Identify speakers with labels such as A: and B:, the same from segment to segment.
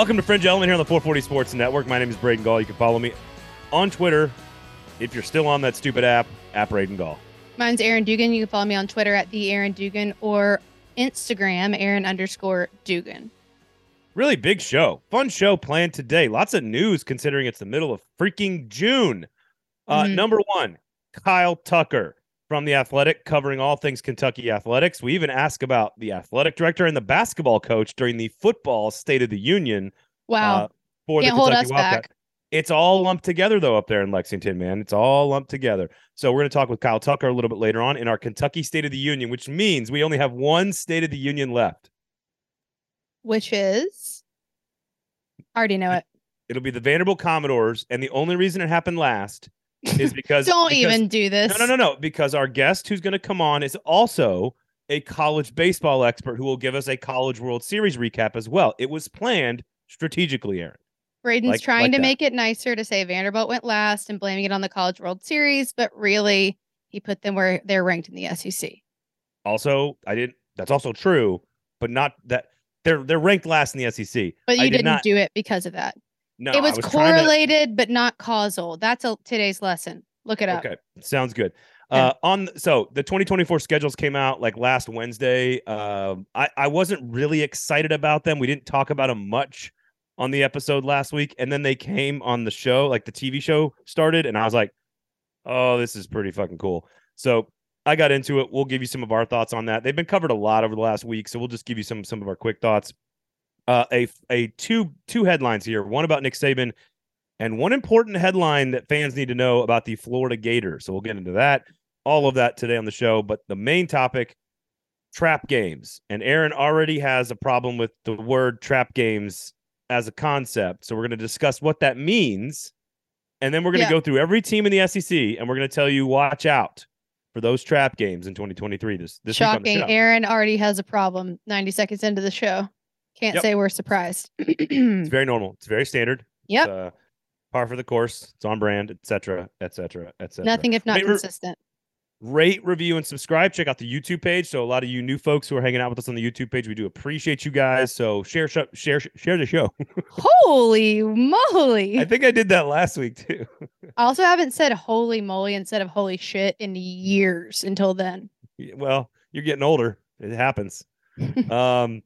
A: Welcome to Fringe Element here on the 440 Sports Network. My name is Braden Gall. You can follow me on Twitter if you're still on that stupid app, app Braden Gall.
B: Mine's Erin Dugan. You can follow me on Twitter at the Erin Dugan or Instagram Erin underscore Dugan.
A: Really big show, fun show planned today. Lots of news considering it's the middle of freaking June. Uh,
B: Mhm.
A: Number one, Kyle Tucker from the Athletic, covering all things Kentucky athletics. We even ask about the athletic director and the basketball coach during the football State of the Union.
B: Wow.
A: uh, for
B: Can't
A: the
B: hold
A: Kentucky
B: us
A: Wildcat.
B: back.
A: It's all lumped together though up there in Lexington, man. It's all lumped together. So we're going to talk with Kyle Tucker a little bit later on in our Kentucky State of the Union, which means we only have one State of the Union left.
B: Which is, I already know it.
A: It'll be the Vanderbilt Commodores, and the only reason it happened last is because
B: Don't
A: because-
B: even do this.
A: No, no, no, no. Because our guest who's going to come on is also a college baseball expert who will give us a College World Series recap as well. It was planned strategically, Erin.
B: Braden's
A: like-
B: trying
A: like
B: to
A: that.
B: make it nicer to say Vanderbilt went last and blaming it on the College World Series, but really he put them where they're ranked in the SEC.
A: Also, I didn't. That's also true, but not that they're they're ranked last in the SEC.
B: But
A: I
B: you
A: did
B: didn't
A: not-
B: do it because of that.
A: No,
B: it was,
A: was trying to-
B: correlated, but not causal. That's a, today's lesson. Look it up.
A: Okay, sounds good.
B: Yeah.
A: Uh, on so the 2024 schedules came out like last Wednesday. Um, I I wasn't really excited about them. We didn't talk about them much on the episode last week, and then they came on the show, like the TV show started, and I was like, oh, this is pretty fucking cool. So I got into it. We'll give you some of our thoughts on that. They've been covered a lot over the last week, so we'll just give you some some of our quick thoughts. Uh, a a two two headlines here. One about Nick Saban, and one important headline that fans need to know about the Florida Gators. So we'll get into that, all of that today on the show. But the main topic, trap games, and Erin already has a problem with the word trap games as a concept. So we're going to discuss what that means, and then we're going to
B: Yeah.
A: go through every team in the SEC, and we're going to tell you watch out for those trap games in 2023. This this week on the
B: Shocking. Erin already has a problem 90 seconds into the show. Can't
A: Yep.
B: say we're surprised.
A: It's very normal. It's very standard.
B: Yep.
A: It's, uh, par for the course. It's on brand, etc., etc., etc.
B: Nothing if not
A: Rate,
B: consistent.
A: rate, review, and subscribe. Check out the YouTube page. So a lot of you new folks who are hanging out with us on the YouTube page, we do appreciate you guys. So share, sh- share, share the show.
B: Holy moly.
A: I think I did that last week too.
B: I also haven't said holy moly instead of holy shit in years until then.
A: well, you're getting older. It happens. um,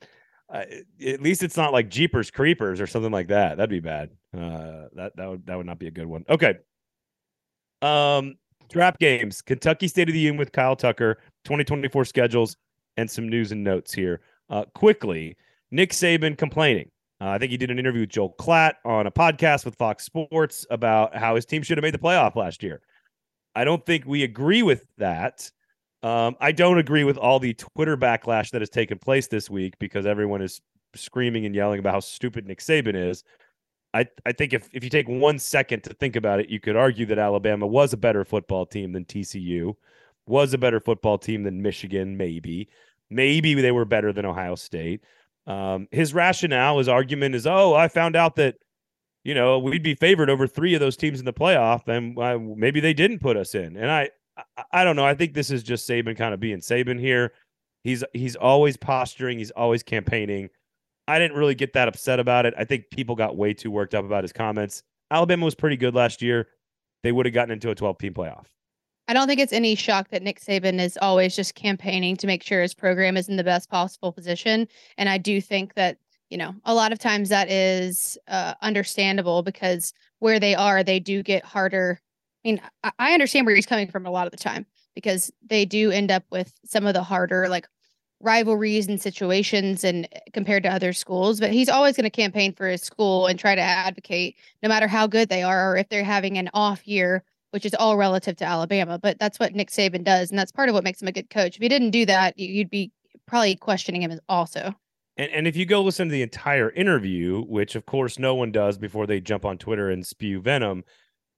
A: I, at least it's not like Jeepers Creepers or something like that. That'd be bad. Uh, that that would that would not be a good one. Okay. Um, trap games. Kentucky State of the Union with Kyle Tucker. 2024 schedules and some news and notes here. Uh, quickly, Nick Saban complaining. Uh, I think he did an interview with Joel Klatt on a podcast with Fox Sports about how his team should have made the playoff last year. I don't think we agree with that. Um, I don't agree with all the Twitter backlash that has taken place this week because everyone is screaming and yelling about how stupid Nick Saban is. I, I think if, if you take one second to think about it, you could argue that Alabama was a better football team than TCU, was a better football team than Michigan, maybe. Maybe they were better than Ohio State. Um, his rationale, his argument is, oh, I found out that, you know, we'd be favored over three of those teams in the playoff, and uh, maybe they didn't put us in. And I, I, don't know. I think this is just Saban kind of being Saban here. He's he's always posturing. He's always campaigning. I didn't really get that upset about it. I think people got way too worked up about his comments. Alabama was pretty good last year. They would have gotten into a 12 team playoff.
B: I don't think it's any shock that Nick Saban is always just campaigning to make sure his program is in the best possible position. And I do think that, you know, a lot of times that is uh, understandable because where they are, they do get harder. I mean, I, understand where he's coming from a lot of the time because they do end up with some of the harder, like, rivalries and situations and compared to other schools but he's always going to campaign for his school and try to advocate no matter how good they are or if they're having an off year which is all relative to Alabama. But that's what Nick Saban does, and that's part of what makes him a good coach. If he didn't do that, you- you'd be probably questioning him also.
A: And, and if you go listen to the entire interview, which of course no one does before they jump on Twitter and spew venom,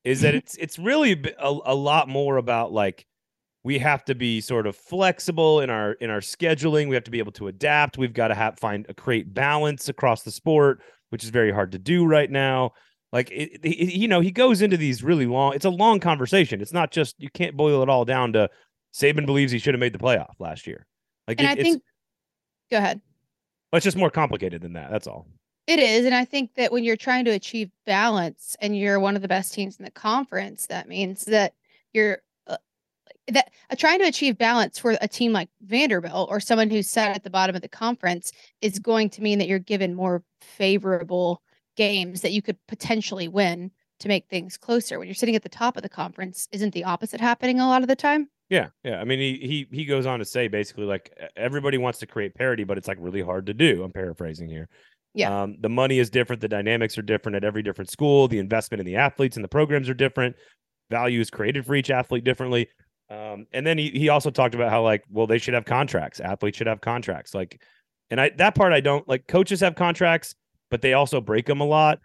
A: is that it's it's really a, a, lot more about like we have to be sort of flexible in our in our scheduling. We have to be able to adapt. We've got to have find a create balance across the sport, which is very hard to do right now. Like it, it- you know, he goes into these really long. It's a long conversation. It's not just you can't boil it all down to Saban believes he should have made the playoff last year. Like
B: And
A: it-
B: I think, go ahead.
A: it's just more complicated than that. That's all.
B: It is. And I think that when you're trying to achieve balance and you're one of the best teams in the conference, that means that you're uh, that uh, trying to achieve balance for a team like Vanderbilt or someone who's set at the bottom of the conference is going to mean that you're given more favorable games that you could potentially win to make things closer. When you're sitting at the top of the conference, isn't the opposite happening a lot of the time?
A: Yeah, yeah. I mean, he he he goes on to say basically like everybody wants to create parity, but it's like really hard to do. I'm paraphrasing here.
B: Yeah.
A: Um, the money is different. The dynamics are different at every different school. The investment in the athletes and the programs are different. Value is created for each athlete differently. Um, and then he he also talked about how like, well, they should have contracts. Athletes should have contracts. Like, and I that part I don't like. Coaches have contracts, but they also break them a lot.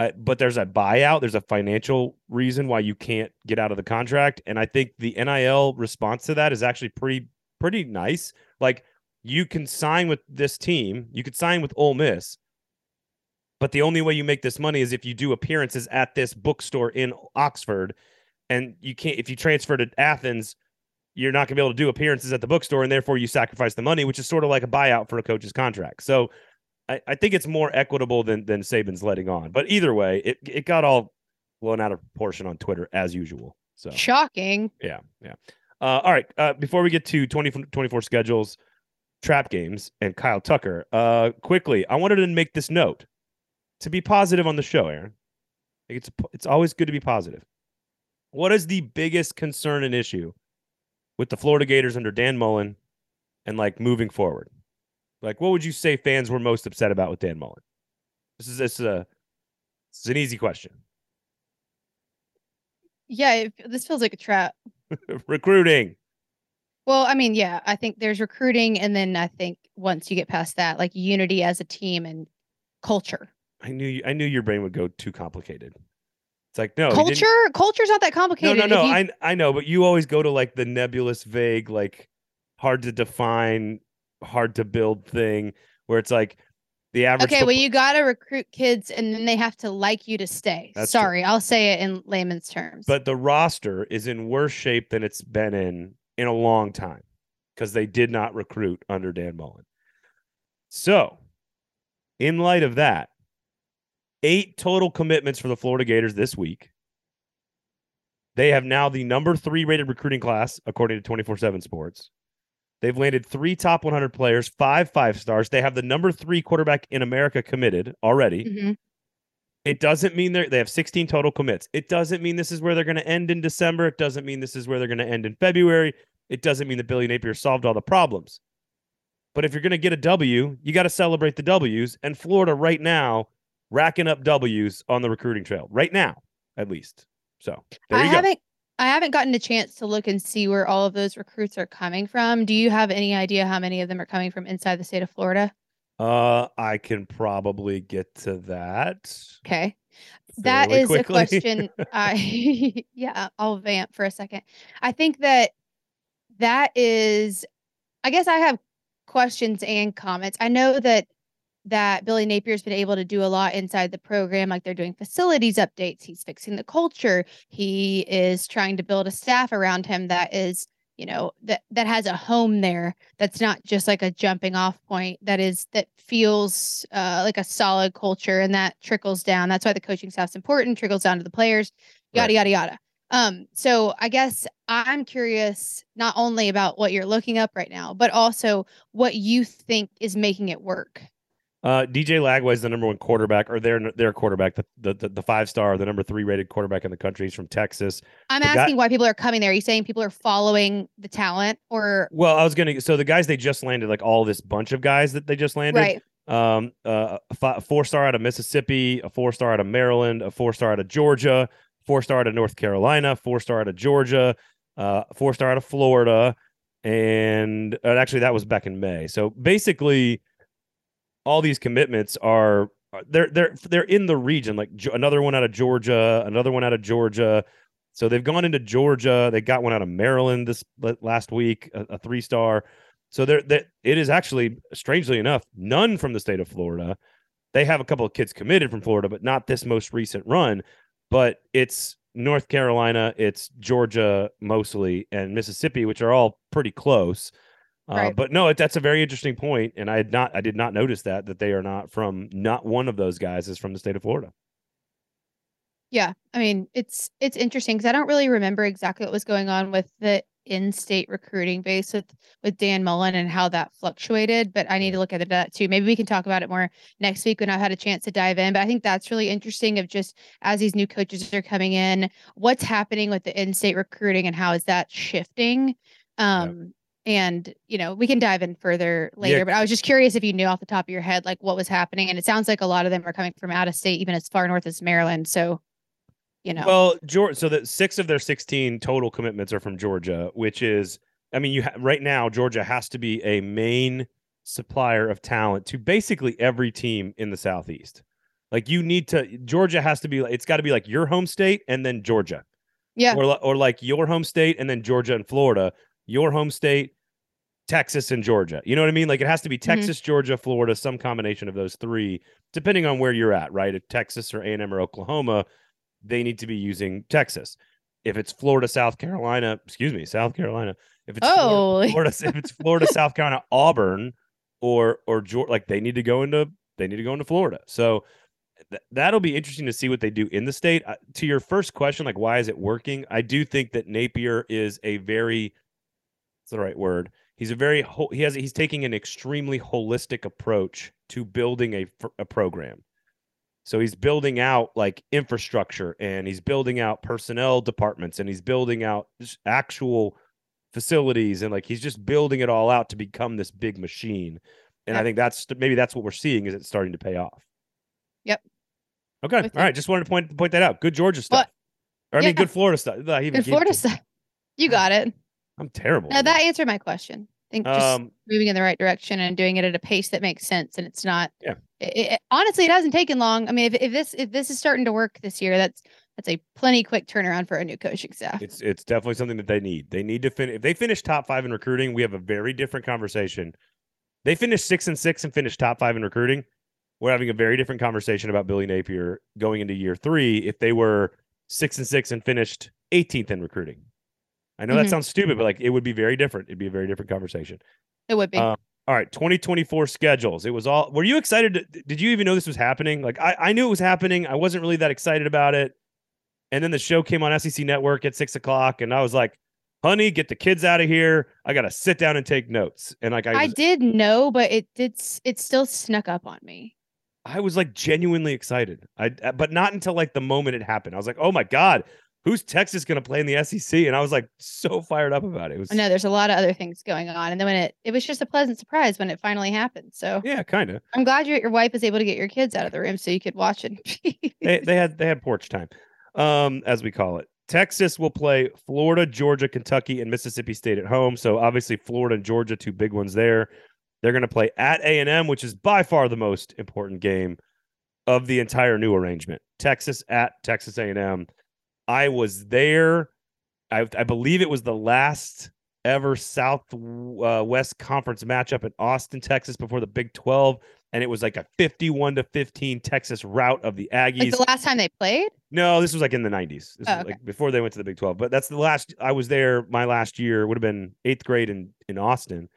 A: Uh, but there's a buyout. There's a financial reason why you can't get out of the contract, and I think the NIL response to that is actually pretty pretty nice. Like you can sign with this team, you could sign with Ole Miss, but the only way you make this money is if you do appearances at this bookstore in Oxford. And you can't, if you transfer to Athens, you're not going to be able to do appearances at the bookstore. And therefore you sacrifice the money, which is sort of like a buyout for a coach's contract. So I, I think it's more equitable than, than Saban's letting on. But either way, it, it got all blown out of proportion on Twitter as usual. So
B: shocking.
A: Yeah. Yeah. Uh, all right. Uh, before we get to 20, 24 schedules, trap games, and Kyle Tucker, uh, quickly, I wanted to make this note to be positive on the show, Erin. It's it's always good to be positive. What is the biggest concern and issue with the Florida Gators under Dan Mullen and like moving forward? Like, what would you say fans were most upset about with Dan Mullen? This is this is a this is an easy question.
B: Yeah, it, this feels like a trap.
A: recruiting.
B: Well, I mean, yeah, I think there's recruiting, and then I think once you get past that, like unity as a team and culture.
A: I knew you, I knew your brain would go too complicated. It's like no
B: culture. Culture's not that complicated.
A: No, no, no. You... I I know, but you always go to like the nebulous, vague, like hard to define, hard to build thing where it's like the average.
B: Okay, football... well, you got to recruit kids, and then they have to like you to stay. That's Sorry, true. I'll say it in layman's terms.
A: But the roster is in worse shape than it's been in in a long time because they did not recruit under Dan Mullen. So, in light of that, eight total commitments for the Florida Gators this week. They have now the number three rated recruiting class, according to 24 7 Sports. They've landed three top 100 players, five five stars. They have the number three quarterback in America committed already. Mm-hmm. It doesn't mean they they have 16 total commits. It doesn't mean this is where they're going to end in December. It doesn't mean this is where they're going to end in February. It doesn't mean that Billy Napier solved all the problems. But if you're going to get a W, you got to celebrate the W's. And Florida right now racking up W's on the recruiting trail right now, at least. So
B: I haven't I haven't gotten a chance to look and see where all of those recruits are coming from. Do you have any idea how many of them are coming from inside the state of Florida?
A: Uh, I can probably get to that.
B: Okay. That is quickly. a question. I yeah, I'll vamp for a second. I think that that is I guess I have questions and comments. I know that that Billy Napier's been able to do a lot inside the program. Like they're doing facilities updates. He's fixing the culture. He is trying to build a staff around him that is, you know, that that has a home there. That's not just like a jumping off point. That is that feels uh, like a solid culture, and that trickles down. That's why the coaching staff's important. Trickles down to the players. Yada right. yada yada. Um, so I guess I'm curious not only about what you're looking up right now, but also what you think is making it work.
A: Uh, DJ Lagway is the number one quarterback, or their their quarterback, the, the the five star, the number three rated quarterback in the country. He's from Texas.
B: I'm the asking guy, why people are coming there. Are you saying people are following the talent, or?
A: Well, I was gonna. So the guys they just landed, like all this bunch of guys that they just landed,
B: right?
A: Um, uh, a four star out of Mississippi, a four star out of Maryland, a four star out of Georgia, four star out of North Carolina, four star out of Georgia, uh, four star out of Florida, and uh, actually that was back in May. So basically all these commitments are uh, they're they're they're in the region. Like another one out of Georgia, another one out of Georgia. So they've gone into Georgia. They got one out of Maryland this last week, a, a three star. So they're that it is actually strangely enough none from the state of Florida. They have a couple of kids committed from Florida, but not this most recent run. But it's North Carolina, it's Georgia mostly, and Mississippi, which are all pretty close. Uh,
B: Right.
A: But no, that's a very interesting point, and I had not, I did not notice that that they are not from. Not one of those guys is from the state of Florida.
B: Yeah, I mean, it's it's interesting because I don't really remember exactly what was going on with the in-state recruiting base with with Dan Mullen and how that fluctuated. But I need to look at that too. Maybe we can talk about it more next week when I've had a chance to dive in. But I think that's really interesting of just as these new coaches are coming in, what's happening with the in-state recruiting and how is that shifting. Um, And you know, we can dive in further later. But I was just curious if you knew off the top of your head like what was happening. And it sounds like a lot of them are coming from out of state, even as far north as Maryland. So you know.
A: Well, Georgia. So that six of their sixteen total commitments are from Georgia, which is, I mean, you ha- right now Georgia has to be a main supplier of talent to basically every team in the Southeast. Like you need to, Georgia has to be. It's got to be like your home state and then Georgia,
B: yeah.
A: or or like your home state and then Georgia and Florida, your home state, Texas and Georgia. You know what I mean? Like it has to be Texas, Georgia, Florida, some combination of those three, depending on where you're at, right? If Texas or A and M or Oklahoma, they need to be using Texas. If it's Florida, South Carolina, excuse me, South Carolina. If it's
B: Oh.
A: Florida, Florida, if it's Florida, South Carolina, Auburn, or or Georgia, like they need to go into they need to go into Florida. So th- that'll be interesting to see what they do in the state. Uh, to your first question, like why is it working? I do think that Napier is a very what's the right word? He's a very he has he's taking an extremely holistic approach to building a a program. So he's building out like infrastructure and he's building out personnel departments and he's building out actual facilities and like he's just building it all out to become this big machine. And I think that's maybe that's what we're seeing is it's starting to pay off.
B: Yep.
A: Okay.
B: With
A: All right. Just wanted to point point that out. Good Georgia stuff.
B: What?
A: Or I mean, good Florida stuff.
B: Good Florida stuff. You got it.
A: I'm terrible.
B: No,
A: at
B: that answered my question. I think just
A: Um,
B: moving in the right direction and doing it at a pace that makes sense, and it's not.
A: Yeah.
B: It, it- honestly, it hasn't taken long. I mean, if, if this if this is starting to work this year, that's that's a plenty quick turnaround for a new coaching staff.
A: It's it's definitely something that they need. They need to finish. If they finish top five in recruiting, we have a very different conversation. They finish six and six and finish top five in recruiting. We're having a very different conversation about Billy Napier going into year three. If they were six and six and finished 18th in recruiting, I know that
B: Mhm.
A: sounds stupid, but like it would be very different. It'd be a very different conversation.
B: It would be.
A: Uh, All right, 2024 schedules. It was all. Were you excited? To, did you even know this was happening? Like I, I knew it was happening. I wasn't really that excited about it. And then the show came on SEC Network at six o'clock, and I was like, "Honey, get the kids out of here. I got to sit down and take notes." And like I,
B: I did know, but it did. It still snuck up on me.
A: I was like genuinely excited. I, but not until like the moment it happened. I was like, "Oh my god, who's Texas going to play in the SEC?" And I was like so fired up about it. It was
B: I know there's a lot of other things going on, and then when it it was just a pleasant surprise when it finally happened. So
A: yeah, kind of.
B: I'm glad your your wife was able to get your kids out of the room so you could watch it.
A: they they had they had porch time, um, as we call it. Texas will play Florida, Georgia, Kentucky, and Mississippi State at home. So obviously Florida and Georgia, two big ones there. They're going to play at A and M, which is by far the most important game of the entire new arrangement. Texas at Texas A and M. I was there. I, I believe it was the last ever Southwest uh, Conference matchup in Austin, Texas, before the Big Twelve, and it was like a fifty-one to fifteen Texas rout of the Aggies.
B: like the last time they played.
A: No, this was like in the 90s.
B: Oh, okay.
A: like before they went to the Big 12. But that's the last I was there. My last year would have been eighth grade in in Austin,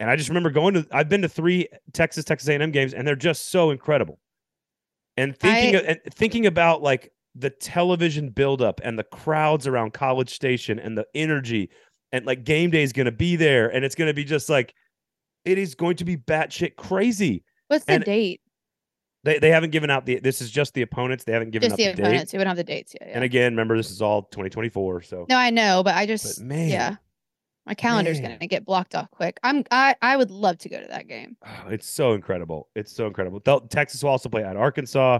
A: and I just remember going to. I've been to three Texas Texas A&M games, and they're just so incredible. And thinking
B: I-
A: and thinking about like the television buildup and the crowds around College Station and the energy, and like game day is going to be there, and it's going to be just like it is going to be batshit crazy.
B: What's the
A: And-
B: date?
A: They they haven't given out the. This is just the opponents. They haven't given
B: Just
A: out
B: the
A: the date.
B: opponents. We don't have the dates yet.
A: And again, remember this is all 2024. So
B: No, I know, but I just
A: man.
B: yeah. My calendar's
A: Man.
B: gonna get blocked off quick. I'm I I would love to go to that game.
A: oh, it's so incredible. It's so incredible. They'll, Texas will also play at Arkansas,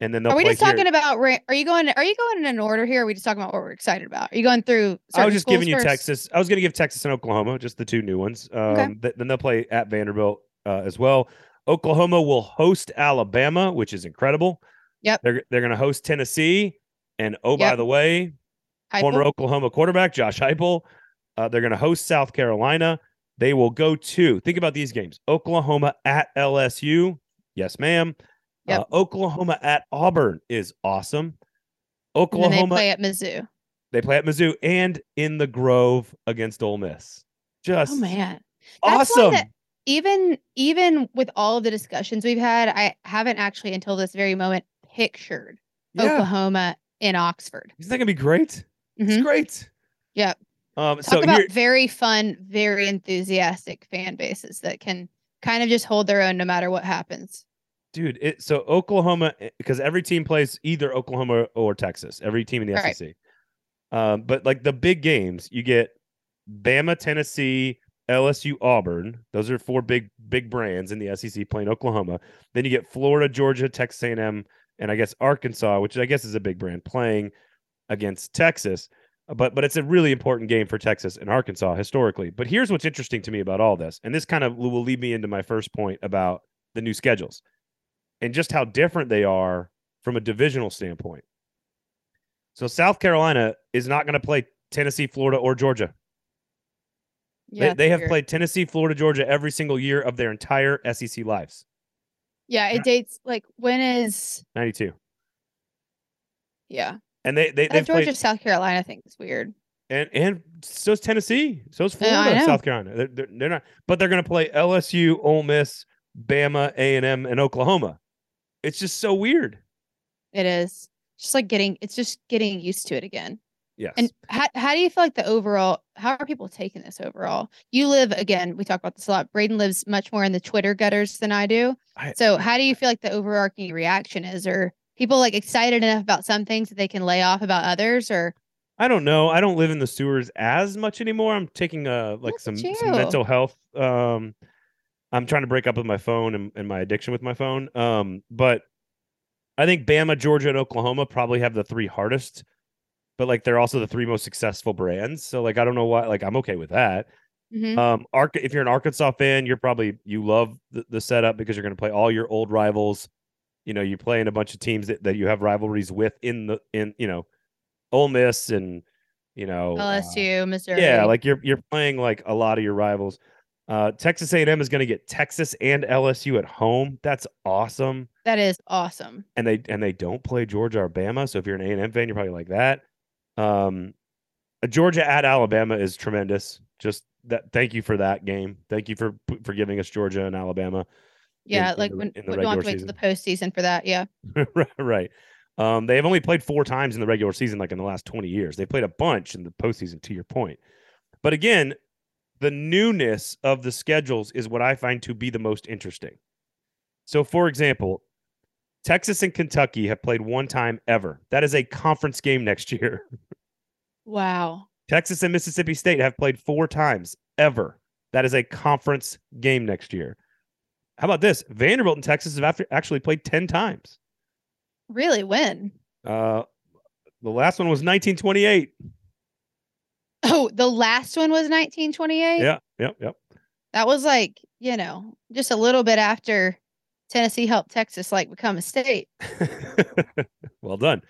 A: and then they'll
B: Are we just talking about are you going are you going in an order here? Are we just talking about what we're excited about? Are you going through
A: I was just giving you
B: first?
A: Texas. I was going to give Texas and Oklahoma, just the two new ones. Um,
B: Okay.
A: th- then they'll play at Vanderbilt uh, as well. Oklahoma will host Alabama, which is incredible.
B: Yep.
A: They're they're going to host Tennessee, and oh by the way, former Oklahoma quarterback Josh Heupel. Uh, they're going to host South Carolina. They will go to think about these games: Oklahoma at LSU. Yes, ma'am.
B: Yep.
A: Uh, Oklahoma at Auburn is awesome.
B: and they
A: Oklahoma
B: play at Mizzou.
A: they play at Mizzou and in the Grove against Ole Miss. Just
B: Oh man. That's
A: awesome.
B: that- even even with all of the discussions we've had, I haven't actually until this very moment pictured
A: yeah,
B: Oklahoma in Oxford.
A: isn't that gonna be great? It's
B: Mhm.
A: great.
B: Yep.
A: Um,
B: Talk
A: so
B: about
A: here,
B: very fun, very enthusiastic fan bases that can kind of just hold their own no matter what happens.
A: Dude. It, so Oklahoma, because every team plays either Oklahoma or Texas. Every team in the. SEC. Um, but like the big games, you get Bama, Tennessee, LSU, Auburn. Those are four big big brands in the SEC playing Oklahoma. Then you get Florida, Georgia, Texas A&M, and I guess Arkansas, which I guess is a big brand, playing against Texas. Uh, But but it's a really important game for Texas and Arkansas historically. But here's what's interesting to me about all this, and this kind of will lead me into my first point about the new schedules and just how different they are from a divisional standpoint. So South Carolina is not going to play Tennessee, Florida, or Georgia.
B: Yeah,
A: they, they have played Tennessee, Florida, Georgia every single year of their entire SEC lives.
B: Yeah, it dates like when is
A: 92.
B: yeah.
A: And they, they
B: uh,
A: they've
B: Georgia
A: played
B: South Carolina thing is weird.
A: and and so so's Tennessee, so's
B: Yeah, I
A: Florida. South Carolina. They're, they're, they're not, but they're going to play LSU, Ole Miss, Bama, A and M, and Oklahoma. It's just so weird.
B: It is just like getting it's just getting used to it again.
A: Yes.
B: And how how do you feel like the overall? How are people taking this overall? You live again. We talk about this a lot. Braden lives much more in the Twitter gutters than I do.
A: I-
B: So how do you feel like the overarching reaction is? Or people like excited enough about some things that they can lay off about others? Or
A: I don't know. I don't live in the sewers as much anymore. I'm taking uh like some some mental health. Um, I'm trying to break up with my phone and, and my addiction with my phone. Um, but I think Bama, Georgia, and Oklahoma probably have the three hardest. But like they're also the three most successful brands. So like I don't know why. Like I'm okay with that.
B: Mhm.
A: Um, Ark. If you're an Arkansas fan, you're probably you love the, the setup because you're going to play all your old rivals. You know, you're playing a bunch of teams that, that you have rivalries with in the in you know, Ole Miss and you know uh,
B: LSU, Missouri.
A: yeah, like you're you're playing like a lot of your rivals. Uh, Texas A&M is going to get Texas and LSU at home. That's awesome.
B: that is awesome.
A: And they and they don't play Georgia or Bama. So if you're an A&M fan, you're probably like that. Um, uh, Georgia at Alabama is tremendous. Just that. Thank you for that game. Thank you for for giving us Georgia and Alabama.
B: Yeah,
A: in
B: like when
A: in the
B: we don't have to wait
A: season.
B: till the postseason for that. Yeah.
A: right, right. Um, they have only played four times in the regular season, like in the last 20 years. They played a bunch in the postseason, to your point. But again, the newness of the schedules is what I find to be the most interesting. So, for example, Texas and Kentucky have played one time ever. That is a conference game next year.
B: Wow.
A: Texas and Mississippi State have played four times ever. That is a conference game next year. How about this? Vanderbilt and Texas have after- actually played 10 times.
B: Really? When?
A: Uh, the last one was 1928.
B: Oh, the last one was 1928.
A: Yeah, yep, yep.
B: That was like, you know, just a little bit after Tennessee helped Texas like become a state.
A: well done.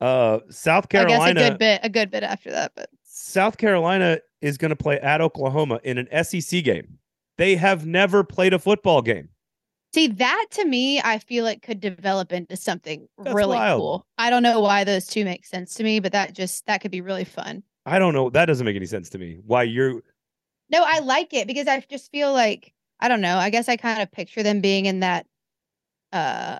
A: Uh, South
B: I guess a good bit, a good bit after that, but
A: South Carolina is going to play at Oklahoma in an SEC game. They have never played a football game.
B: see that to me, I feel like could develop into something
A: That's
B: really
A: wild.
B: cool. I don't know why those two make sense to me, but that just that could be really fun.
A: I don't know. That doesn't make any sense to me. Why you're
B: No, I like it because I just feel like I don't know. I guess I kind of picture them being in that uh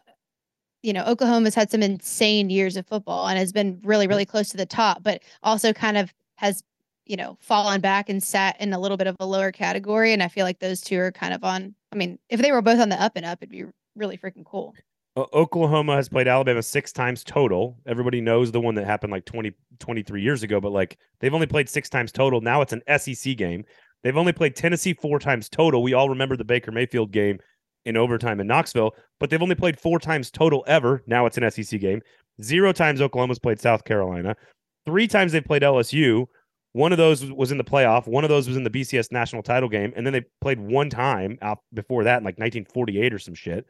B: you know, Oklahoma's had some insane years of football and has been really, really close to the top, but also kind of has, you know, fallen back and sat in a little bit of a lower category. And I feel like those two are kind of on. I mean, if they were both on the up and up, it'd be really freaking cool.
A: Oklahoma has played Alabama six times total. Everybody knows the one that happened like 20, 23 years ago, but like they've only played six times total. Now it's an SEC game. They've only played Tennessee four times total. We all remember the Baker Mayfield game in overtime in Knoxville, but they've only played four times total ever. Now it's an SEC game. Zero times Oklahoma's played South Carolina. Three times they've played LSU. One of those was in the playoff. One of those was in the BCS national title game. And then they played one time out before that in like 1948 or some shit.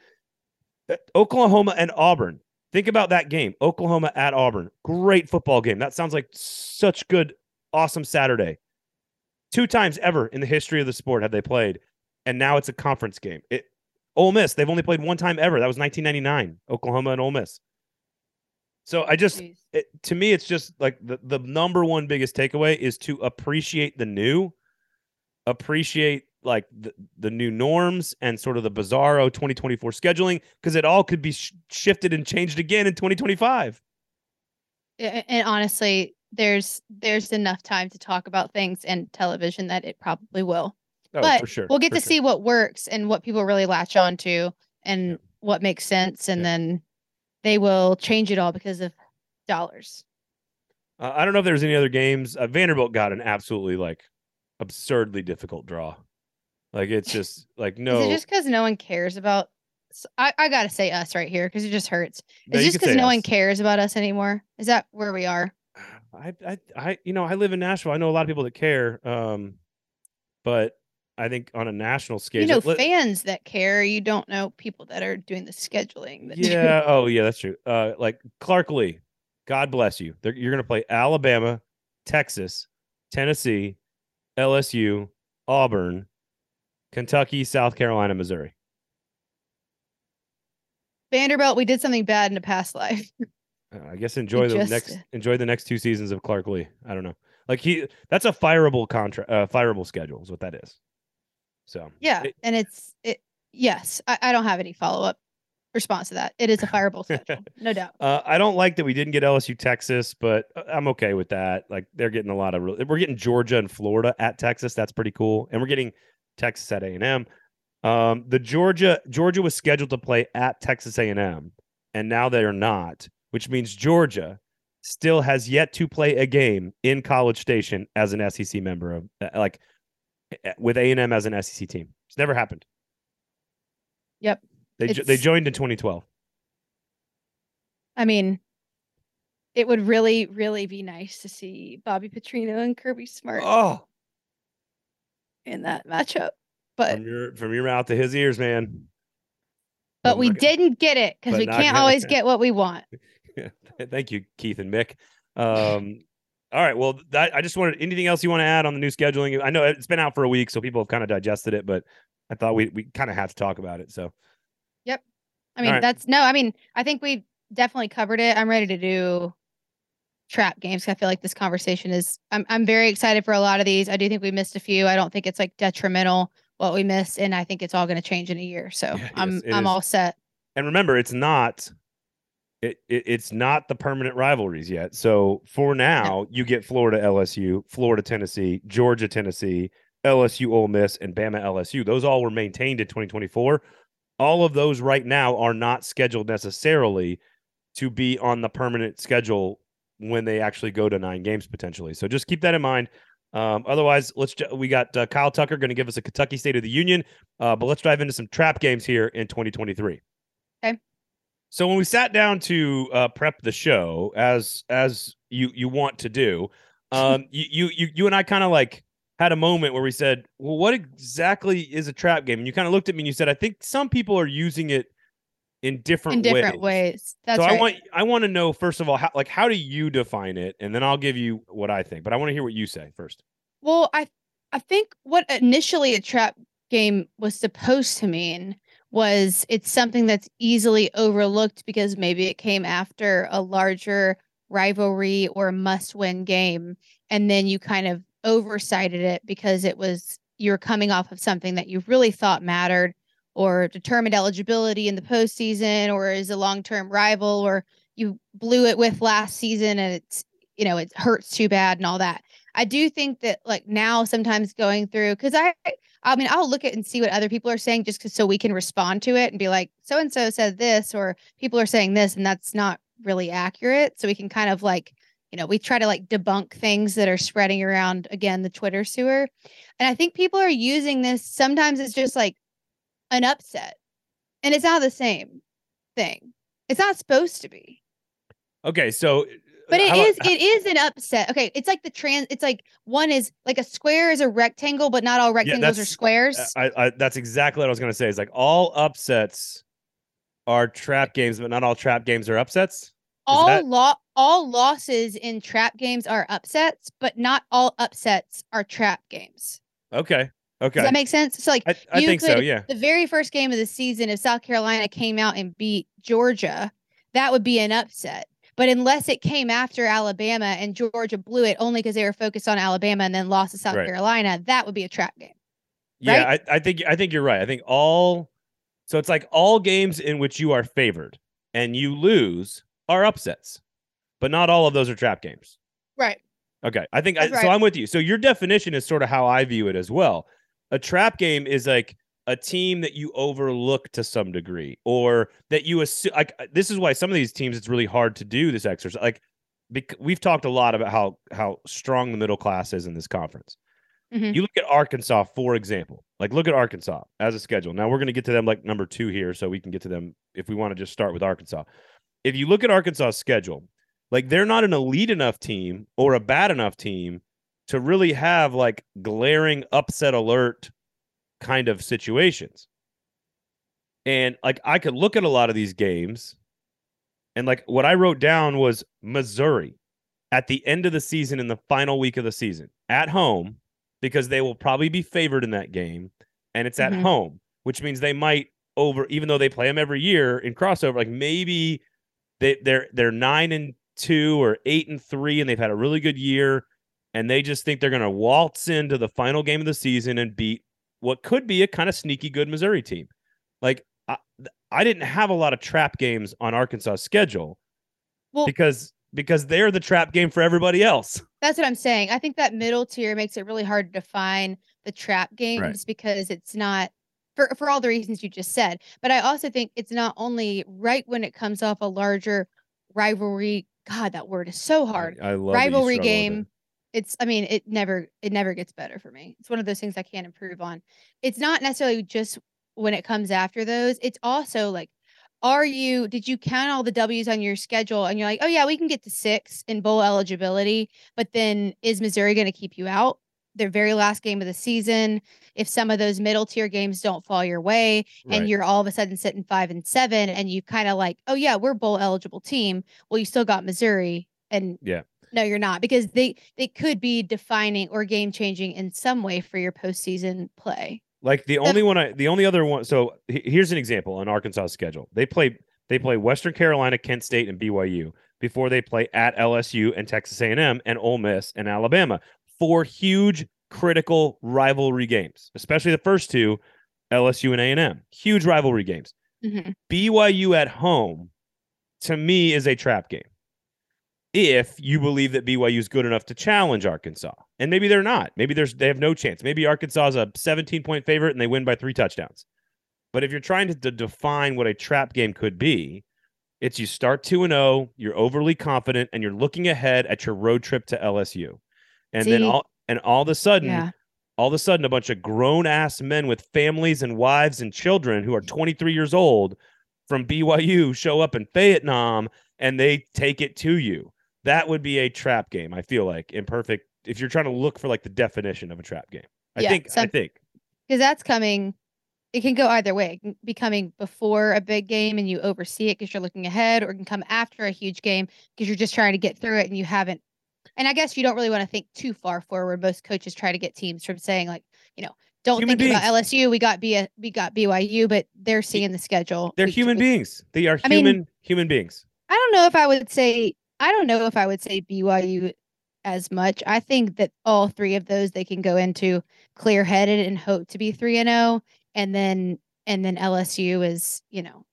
A: Oklahoma and Auburn. Think about that game. Oklahoma at Auburn. Great football game. That sounds like such good, awesome Saturday. Two times ever in the history of the sport have they played, and now it's a conference game. It Ole Miss, they've only played one time ever. That was 1999, Oklahoma and Ole Miss. So I just it, to me, it's just like the, the number one biggest takeaway is to appreciate the new, appreciate like the, the new norms and sort of the bizarro 2024 scheduling because it all could be sh- shifted and changed again in 2025.
B: And honestly, there's there's enough time to talk about things in television that it probably will.
A: Oh,
B: but
A: for sure.
B: we'll get
A: for
B: to
A: sure.
B: see what works and what people really latch on to and
A: Yeah.
B: what makes sense and
A: Yeah.
B: then they will change it all because of dollars.
A: Uh, I don't know if there's any other games. Uh, Vanderbilt got an absolutely like absurdly difficult draw. Like it's just like no.
B: Is it just because no one cares about? I, I gotta say us right here because it just hurts.
A: no,
B: Is
A: you
B: just because
A: say
B: no one cares about us anymore? Is that where we are?
A: I, I, I, you know, I live in Nashville. I know a lot of people that care. Um, but I think on a national scale,
B: You know,
A: let-
B: fans that care. You don't know people that are doing the scheduling. That do-
A: yeah. Oh, yeah, that's true. Uh, like Clark Lea, God bless you. They're, you're going to play Alabama, Texas, Tennessee, LSU, Auburn, Kentucky, South Carolina, Missouri.
B: Vanderbilt. We did something bad in a past life.
A: Uh, I guess enjoy the
B: just-
A: next enjoy the next two seasons of Clark Lea. I don't know. Like he, that's a fireable contract, uh, fireable schedule is what that is. So
B: Yeah,
A: it-
B: and it's it. Yes, I, I don't have any follow up response to that. It is a fireable schedule, no doubt.
A: Uh, I don't like that we didn't get LSU Texas, but uh, I'm okay with that. Like they're getting a lot of real we're getting Georgia and Florida at Texas. That's pretty cool, and we're getting Texas at A and M. Um, the Georgia Georgia was scheduled to play at Texas A and M, and now they are not, which means Georgia still has yet to play a game in College Station as an SEC member of uh, like uh, with A and M as an SEC team. It's never happened.
B: Yep.
A: They jo- they joined in 2012.
B: I mean, it would really, really be nice to see Bobby Petrino and Kirby Smart
A: Oh,
B: in that matchup, but
A: from your from your mouth to his ears, man.
B: but we
A: gonna-
B: didn't get it because we can't
A: gonna-
B: always get what we want.
A: Thank you, Keith and Mick. Um, all right. Well, that, I just wanted anything else you want to add on the new scheduling. I know it's been out for a week, so people have kind of digested it, but I thought we we kind of have to talk about it. So Yep.
B: I mean,
A: right.
B: that's no. I mean, I think we definitely covered it. I'm ready to do trap games. I feel like this conversation is. I'm I'm very excited for a lot of these. I do think we missed a few. I don't think it's like detrimental what we missed, and I think it's all going to change in a year. So
A: Yeah,
B: I'm I'm
A: is.
B: all set.
A: and remember, it's not. It, it it's not the permanent rivalries yet. So for now, you get Florida LSU, Florida Tennessee, Georgia Tennessee, LSU Ole Miss, and Bama LSU. Those all were maintained in 2024. All of those right now are not scheduled necessarily to be on the permanent schedule when they actually go to nine games potentially. So just keep that in mind. Um, otherwise, let's ju- we got uh, Kyle Tucker going to give us a Kentucky State of the Union, uh, but let's dive into some trap games here in 2023.
B: Okay.
A: So when we sat down to uh, prep the show, as as you you want to do, um, you you you you and I kind of like had a moment where we said, "Well, what exactly is a trap game?" And you kind of looked at me and you said, "I think some people are using it in different
B: in different
A: ways."
B: ways. That's
A: so
B: right.
A: I want I want to know first of all, how like how do you define it, and then I'll give you what I think. But I want to hear what you say first.
B: Well, I I think what initially a trap game was supposed to mean was it's something that's easily overlooked because maybe it came after a larger rivalry or must-win game and then you kind of oversighted it because it was you're coming off of something that you really thought mattered or determined eligibility in the postseason or is a long-term rival or you blew it with last season and it's you know it hurts too bad and all that. I do think that like now sometimes going through because I I mean I'll look at and see what other people are saying just so we can respond to it and be like so and so said this or people are saying this and that's not really accurate. So we can kind of like you know we try to like debunk things that are spreading around again the Twitter sewer. And I think people are using this sometimes it's just like an upset and it's not the same thing it's not supposed to be
A: Okay, so uh,
B: but it
A: how,
B: is how, it is an upset. Okay, it's like the trans. It's like one is like a square is a rectangle, but not all rectangles are squares.
A: Uh, I, I that's exactly what I was going to say. Is like all upsets are trap games, but not all trap games are upsets.
B: all
A: that-
B: lo- all losses in trap games are upsets, but not all upsets are trap games.
A: Okay, okay,
B: Does that make sense? So like
A: I, I
B: you
A: think so.
B: could-
A: Yeah,
B: the very first game of the season, if South Carolina came out and beat Georgia, that would be an upset. But unless it came after Alabama and Georgia blew it only because they were focused on Alabama and then lost to South
A: Right.
B: Carolina, that would be a trap game.
A: Yeah,
B: Right?
A: I, I think I think you're right. I think all so it's like all games in which you are favored and you lose are upsets, but not all of those are trap games.
B: Right.
A: Okay, I think I,
B: That's
A: so. I'm with you. So your definition is sort of how I view it as well. A trap game is like a team that you overlook to some degree, or that you assume. Like uh, this is why some of these teams it's really hard to do this exercise. Like bec- we've talked a lot about how how strong the middle class is in this conference.
B: Mhm.
A: You look at Arkansas, for example. Like look at Arkansas as a schedule. Now we're going to get to them like number two here, so we can get to them if we want to just start with Arkansas. If you look at Arkansas' schedule, like they're not an elite enough team or a bad enough team to really have like glaring upset alert kind of situations. And like I could look at a lot of these games and like what I wrote down was Missouri at the end of the season in the final week of the season at home because they will probably be favored in that game and it's at
B: Mhm.
A: home, which means they might over even though they play them every year in crossover like maybe they they're they're 9 and 2 or 8 and 3 and they've had a really good year and they just think they're going to waltz into the final game of the season and beat what could be a kind of sneaky good Missouri team. Like I, I didn't have a lot of trap games on Arkansas' schedule
B: Well-
A: because because they're the trap game for everybody else.
B: That's what I'm saying. I think that middle tier makes it really hard to define the trap games because it's not for for all the reasons you just said. But I also think it's not only right when it comes off a larger rivalry. God, that word is so hard.
A: I love
B: rivalry game. It's I mean, it never it never gets better for me. It's one of those things I can't improve on. It's not necessarily just when it comes after those. It's also like are you did you count all the W's on your schedule and you're like, "Oh yeah, we can get to 6 in bowl eligibility." But then is Missouri going to keep you out? Their very last game of the season, if some of those middle tier games don't fall your way and you're all of a sudden sitting 5 and 7 and you kind of like, "Oh yeah, we're bowl eligible team." Well, you still got Missouri and
A: Yeah.
B: No, you're not because they they could be defining or game changing in some way for your postseason play.
A: Like the only one I the only other one so here's an example on Arkansas' schedule. They play they play Western Carolina, Kent State and BYU before they play at LSU and Texas A&M and Ole Miss and Alabama. Four huge critical rivalry games, especially the first two LSU and A&M. Huge rivalry games.
B: Mhm.
A: BYU at home to me is a trap game. If you believe that BYU is good enough to challenge Arkansas, and maybe they're not, maybe there's they have no chance. Maybe Arkansas is a 17 point favorite and they win by three touchdowns. But if you're trying to, to define what a trap game could be, it's you start 2 and 0, you're overly confident, and you're looking ahead at your road trip to LSU. And then all and all of a sudden,
B: Yeah.
A: all of a sudden a bunch of grown ass men with families and wives and children who are 23 years old from BYU show up in Vietnam and they take it to you. That would be a trap game, I feel like, imperfect if you're trying to look for like the definition of a trap game. I
B: Yeah,
A: think I think.
B: Because that's coming it can go either way. It can be coming before a big game and you oversee it because you're looking ahead, or it can come after a huge game because you're just trying to get through it and you haven't. And I guess you don't really want to think too far forward. Most coaches try to get teams from saying like, you know, don't
A: Human
B: think about LSU. We got B we got BYU, but they're seeing the schedule.
A: They're human beings. They are
B: I mean-
A: human human beings.
B: I don't know if I would say I don't know if I would say BYU as much. I think that all three of those they can go into clear headed and hope to be three and zero, and then and then LSU is you know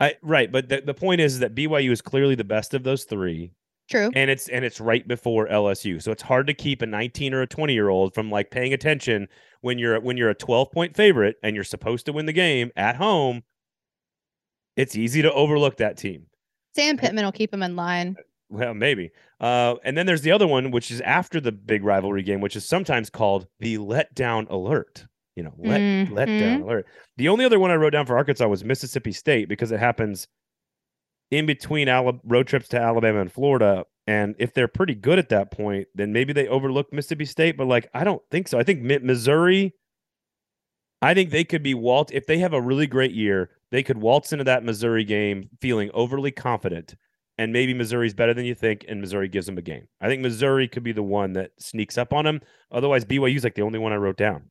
A: I, right, but the, the point is that BYU is clearly the best of those three.
B: true.
A: and it's and it's right before LSU. So it's hard to keep a 19 or a 20 year old from like paying attention when you're when you're a 12 point favorite and you're supposed to win the game at home. It's easy to overlook that team.
B: Sam Pittman will keep him in line.
A: Well, maybe. Uh, and then there's the other one, which is after the big rivalry game, which is sometimes called the letdown alert. You know, let letdown
B: Mhm.
A: alert. The only other one I wrote down for Arkansas was Mississippi State because it happens in between Ala- road trips to Alabama and Florida. And if they're pretty good at that point, then maybe they overlook Mississippi State. But like, I don't think so. I think Missouri. I think they could be waltz if they have a really great year. They could waltz into that Missouri game feeling overly confident, and maybe Missouri's better than you think, and Missouri gives them a game. I think Missouri could be the one that sneaks up on them. Otherwise, BYU's like the only one I wrote down.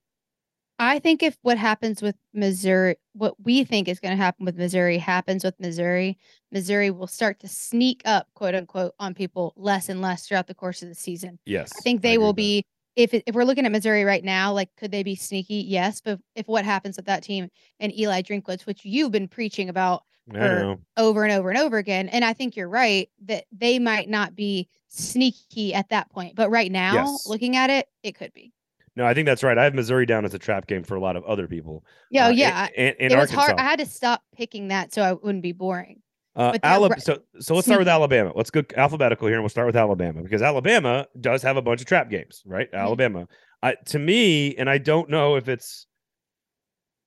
B: I think if what happens with Missouri, what we think is going to happen with Missouri happens with Missouri, Missouri will start to sneak up, quote unquote, on people less and less throughout the course of the season.
A: Yes,
B: I think they
A: agree
B: will be if it, if we're looking at Missouri right now, like could they be sneaky? Yes, but if what happens with that team and Eli Drinkwitz, which you've been preaching about
A: Know.
B: over and over and over again, and I think you're right that they might not be sneaky at that point, but right now,
A: Yes.
B: looking at it, it could be.
A: No, I think that's right. I have Missouri down as a trap game for a lot of other people.
B: Yeah,
A: Uh,
B: oh, yeah. I-
A: and, and
B: it was
A: Arkansas.
B: hard. I had to stop picking that so I wouldn't be boring.
A: Uh, Alabama. So, so let's start with. Alabama. Let's go alphabetical here, and we'll start with Alabama because Alabama does have a bunch of trap games, right?
B: Mhm.
A: Alabama. I, to me, and I don't know if it's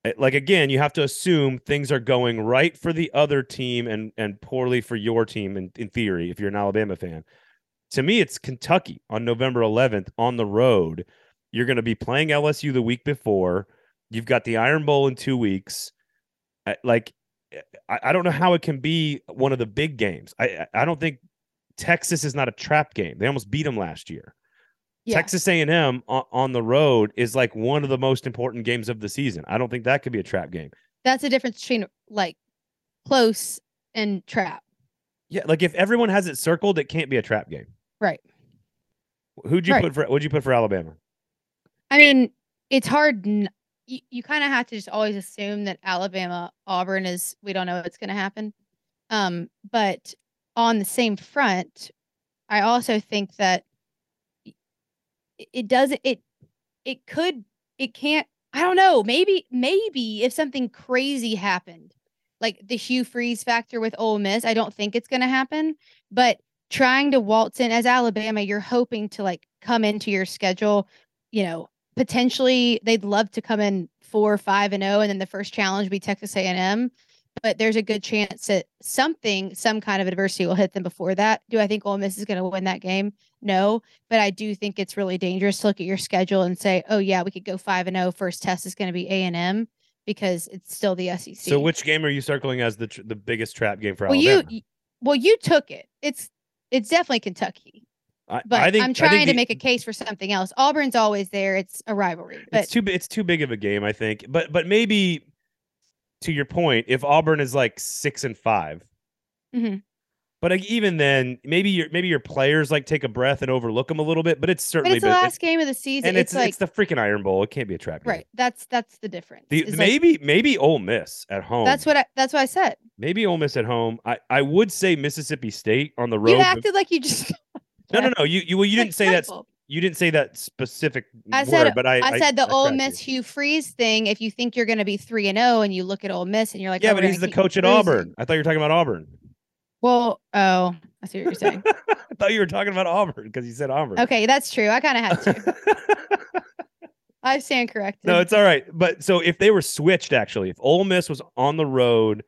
A: Eh, like again, you have to assume things are going right for the other team and and poorly for your team. In in theory, if you're an Alabama fan, to me, it's Kentucky on November 11th on the road. You're going to be playing LSU the week before. You've got the Iron Bowl in two weeks. Like, eh, I, I don't know how it can be one of the big games. I- I don't think Texas is not a trap game. They almost beat them last year.
B: Yeah.
A: Texas A&M on, on the road is like one of the most important games of the season. I don't think that could be a trap game.
B: That's the difference between like close and trap.
A: Yeah, like if everyone has it circled, it can't be a trap game.
B: Right.
A: Who'd you
B: Right.
A: put for? What'd you put for Alabama?
B: I mean, it's hard. N- you you kind of have to just always assume that Alabama Auburn is. We don't know what's going to happen. Um, but on the same front, I also think that it- doesn't. It it could. It can't. I don't know. Maybe maybe if something crazy happened, like the Hugh Freeze factor with Ole Miss, I don't think it's going to happen. But trying to waltz in as Alabama, you're hoping to like come into your schedule, you know, potentially they'd love to come in four, five, and zero, and then the first challenge be Texas A and M. But there's a good chance that something, some kind of adversity will hit them before that. Do I think Ole Miss is going to win that game? No, but I do think it's really dangerous to look at your schedule and say, "Oh yeah, we could go five and zero. First test is going to be A and M because it's still the SEC."
A: So which game are you circling as the tr- the biggest trap game for
B: well,
A: Alabama?
B: you, well, you took it. It's it's definitely Kentucky,
A: I,
B: but
A: I I
B: trying
A: think
B: to make a case for something else. Auburn's always there. It's a rivalry, but
A: it's too it's too big of a game, I think. But but maybe to your point, if Auburn is like six and 5
B: Mhm.
A: but like, even then, maybe your maybe your players like take a breath and overlook them a little bit. But it's
B: but
A: certainly
B: it's the last game of the season.
A: and
B: it's,
A: it's
B: like
A: it's the freaking Iron Bowl. It can't be a trap game.
B: right. That's that's the difference.
A: The,
B: is, like,
A: maybe maybe Ole Miss at home.
B: that's what I, that's what I said.
A: maybe Ole Miss at home. I, I would say Mississippi State on the road.
B: You
A: but-
B: acted like you just.
A: no, no, no. You you well, you didn't say that. You didn't say that specific
B: I
A: word,
B: said-
A: but I
B: I said the Ole
A: tracked you.
B: Miss Hugh Freeze thing. If you think you're going to be three and zero, and you look at Ole Miss and you're like,
A: Yeah,
B: oh,
A: but he's the coach at. Auburn. I thought you were talking about Auburn.
B: Well, oh, I see what you're saying.
A: I thought you were talking about Auburn because you said Auburn.
B: okay, that's true. I kind of had to. I stand corrected.
A: no, it's all right. But so if they were switched, actually, if Ole Miss was on the road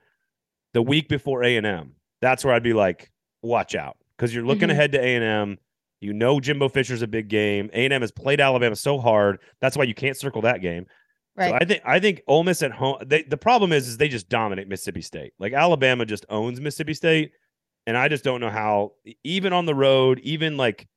A: the week before A and M, that's where I'd be like, watch out, because you're looking
B: Mhm.
A: ahead to A and M. You know Jimbo Fisher's a big game. A and M has played Alabama so hard. That's why you can't circle that game.
B: right.
A: So I think I think Ole Miss at home. They, the problem is, is they just dominate Mississippi State. Like Alabama just owns Mississippi State, and I just don't know how. Even on the road, even like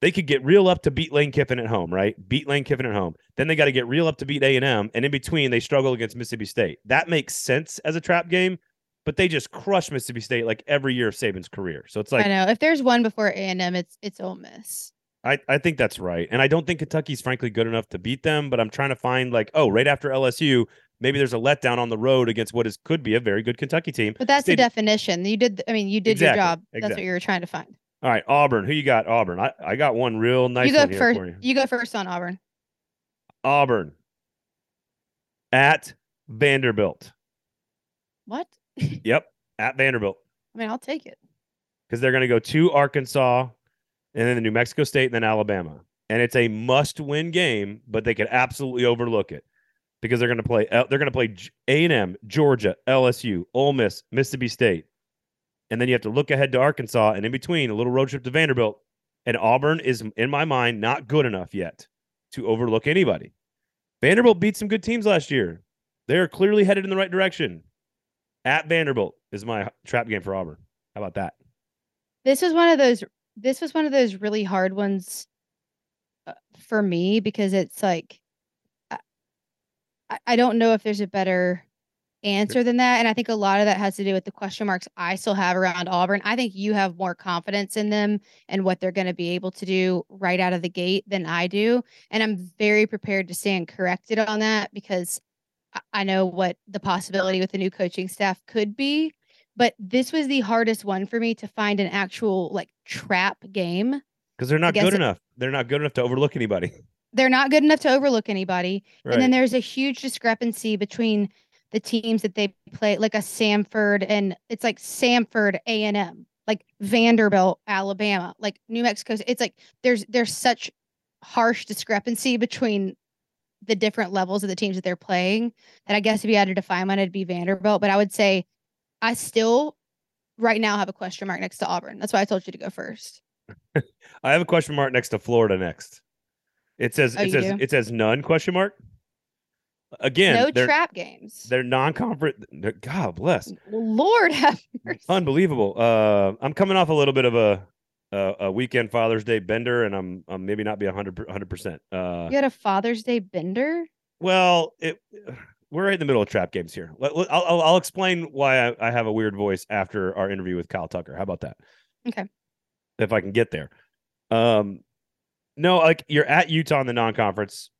A: they could get real up to beat Lane Kiffin at home, right? Beat Lane Kiffin at home. Then they got to get real up to beat A and M, and in between they struggle against Mississippi State. That makes sense as a trap game, but they just crush Mississippi State like every year of Saban's career. So it's like
B: I know. If there's one before A and M, it's it's Ole Miss.
A: I, I think that's right. And I don't think Kentucky's frankly good enough to beat them, but I'm trying to find like, oh, right after LSU, maybe there's a letdown on the road against what is could be a very good Kentucky team.
B: But that's the definition. You did. I mean, you did
A: Exactly,
B: your job. That's
A: exactly.
B: what you were trying to find.
A: All right, Auburn. Who you got? Auburn. I, I got one real nice
B: you go first.
A: for you.
B: You go first on Auburn.
A: Auburn at Vanderbilt.
B: What?
A: Yep, at Vanderbilt.
B: I mean, I'll take it.
A: Because they're going to go to Arkansas and then the New Mexico State and then Alabama. And it's a must-win game, but they could absolutely overlook it because they're going to play. They're going to play A&M, Georgia, LSU, Ole Miss, Mississippi State, and then you have to look ahead to Arkansas, and in between a little road trip to Vanderbilt. And Auburn is, in my mind, not good enough yet to overlook anybody. Vanderbilt beat some good teams last year. They are clearly headed in the right direction. At Vanderbilt is my trap game for Auburn. How about that?
B: This was one of those. This was one of those really hard ones uh, for me because it's like I, I- I don't know if there's a better answer than that. And I think a lot of that has to do with the question marks I still have around Auburn. I think you have more confidence in them and what they're going to be able to do right out of the gate than I do. And I'm very prepared to stand corrected on that because I know what the possibility with the new coaching staff could be. But this was the hardest one for me to find an actual like trap game
A: because they're not good
B: it-
A: enough. They're not good enough to overlook anybody.
B: they're not good enough to overlook anybody.
A: Right.
B: And then there's a huge discrepancy between the teams that they play, like a Samford and it's like Samford A and M, like Vanderbilt, Alabama, like New Mexico. It's like there's there's such harsh discrepancy between the different levels of the teams that they're playing that I guess if you had to define one, it'd be Vanderbilt. But I would say I still right now have a question mark next to Auburn. That's why I told you to go first.
A: I have a question mark next to Florida next. It says
B: Oh,
A: it says
B: do?
A: it says none question mark. Again,
B: no
A: they're
B: trap games.
A: they're non-conference. they're- God bless.
B: Lord have mercy.
A: Unbelievable. Uh, I'm coming off a little bit of a a, a weekend Father's Day bender, and I'm I'm maybe not be a 100 percent. Uh,
B: You had a Father's Day bender?
A: well, it we're right in the middle of trap games here. Let, let- I'll, I'll I'll explain why I, I have a weird voice after our interview with Kyle Tucker. How about that?
B: Okay.
A: If I can get there. Um, no, like you're at Utah in the non-conference.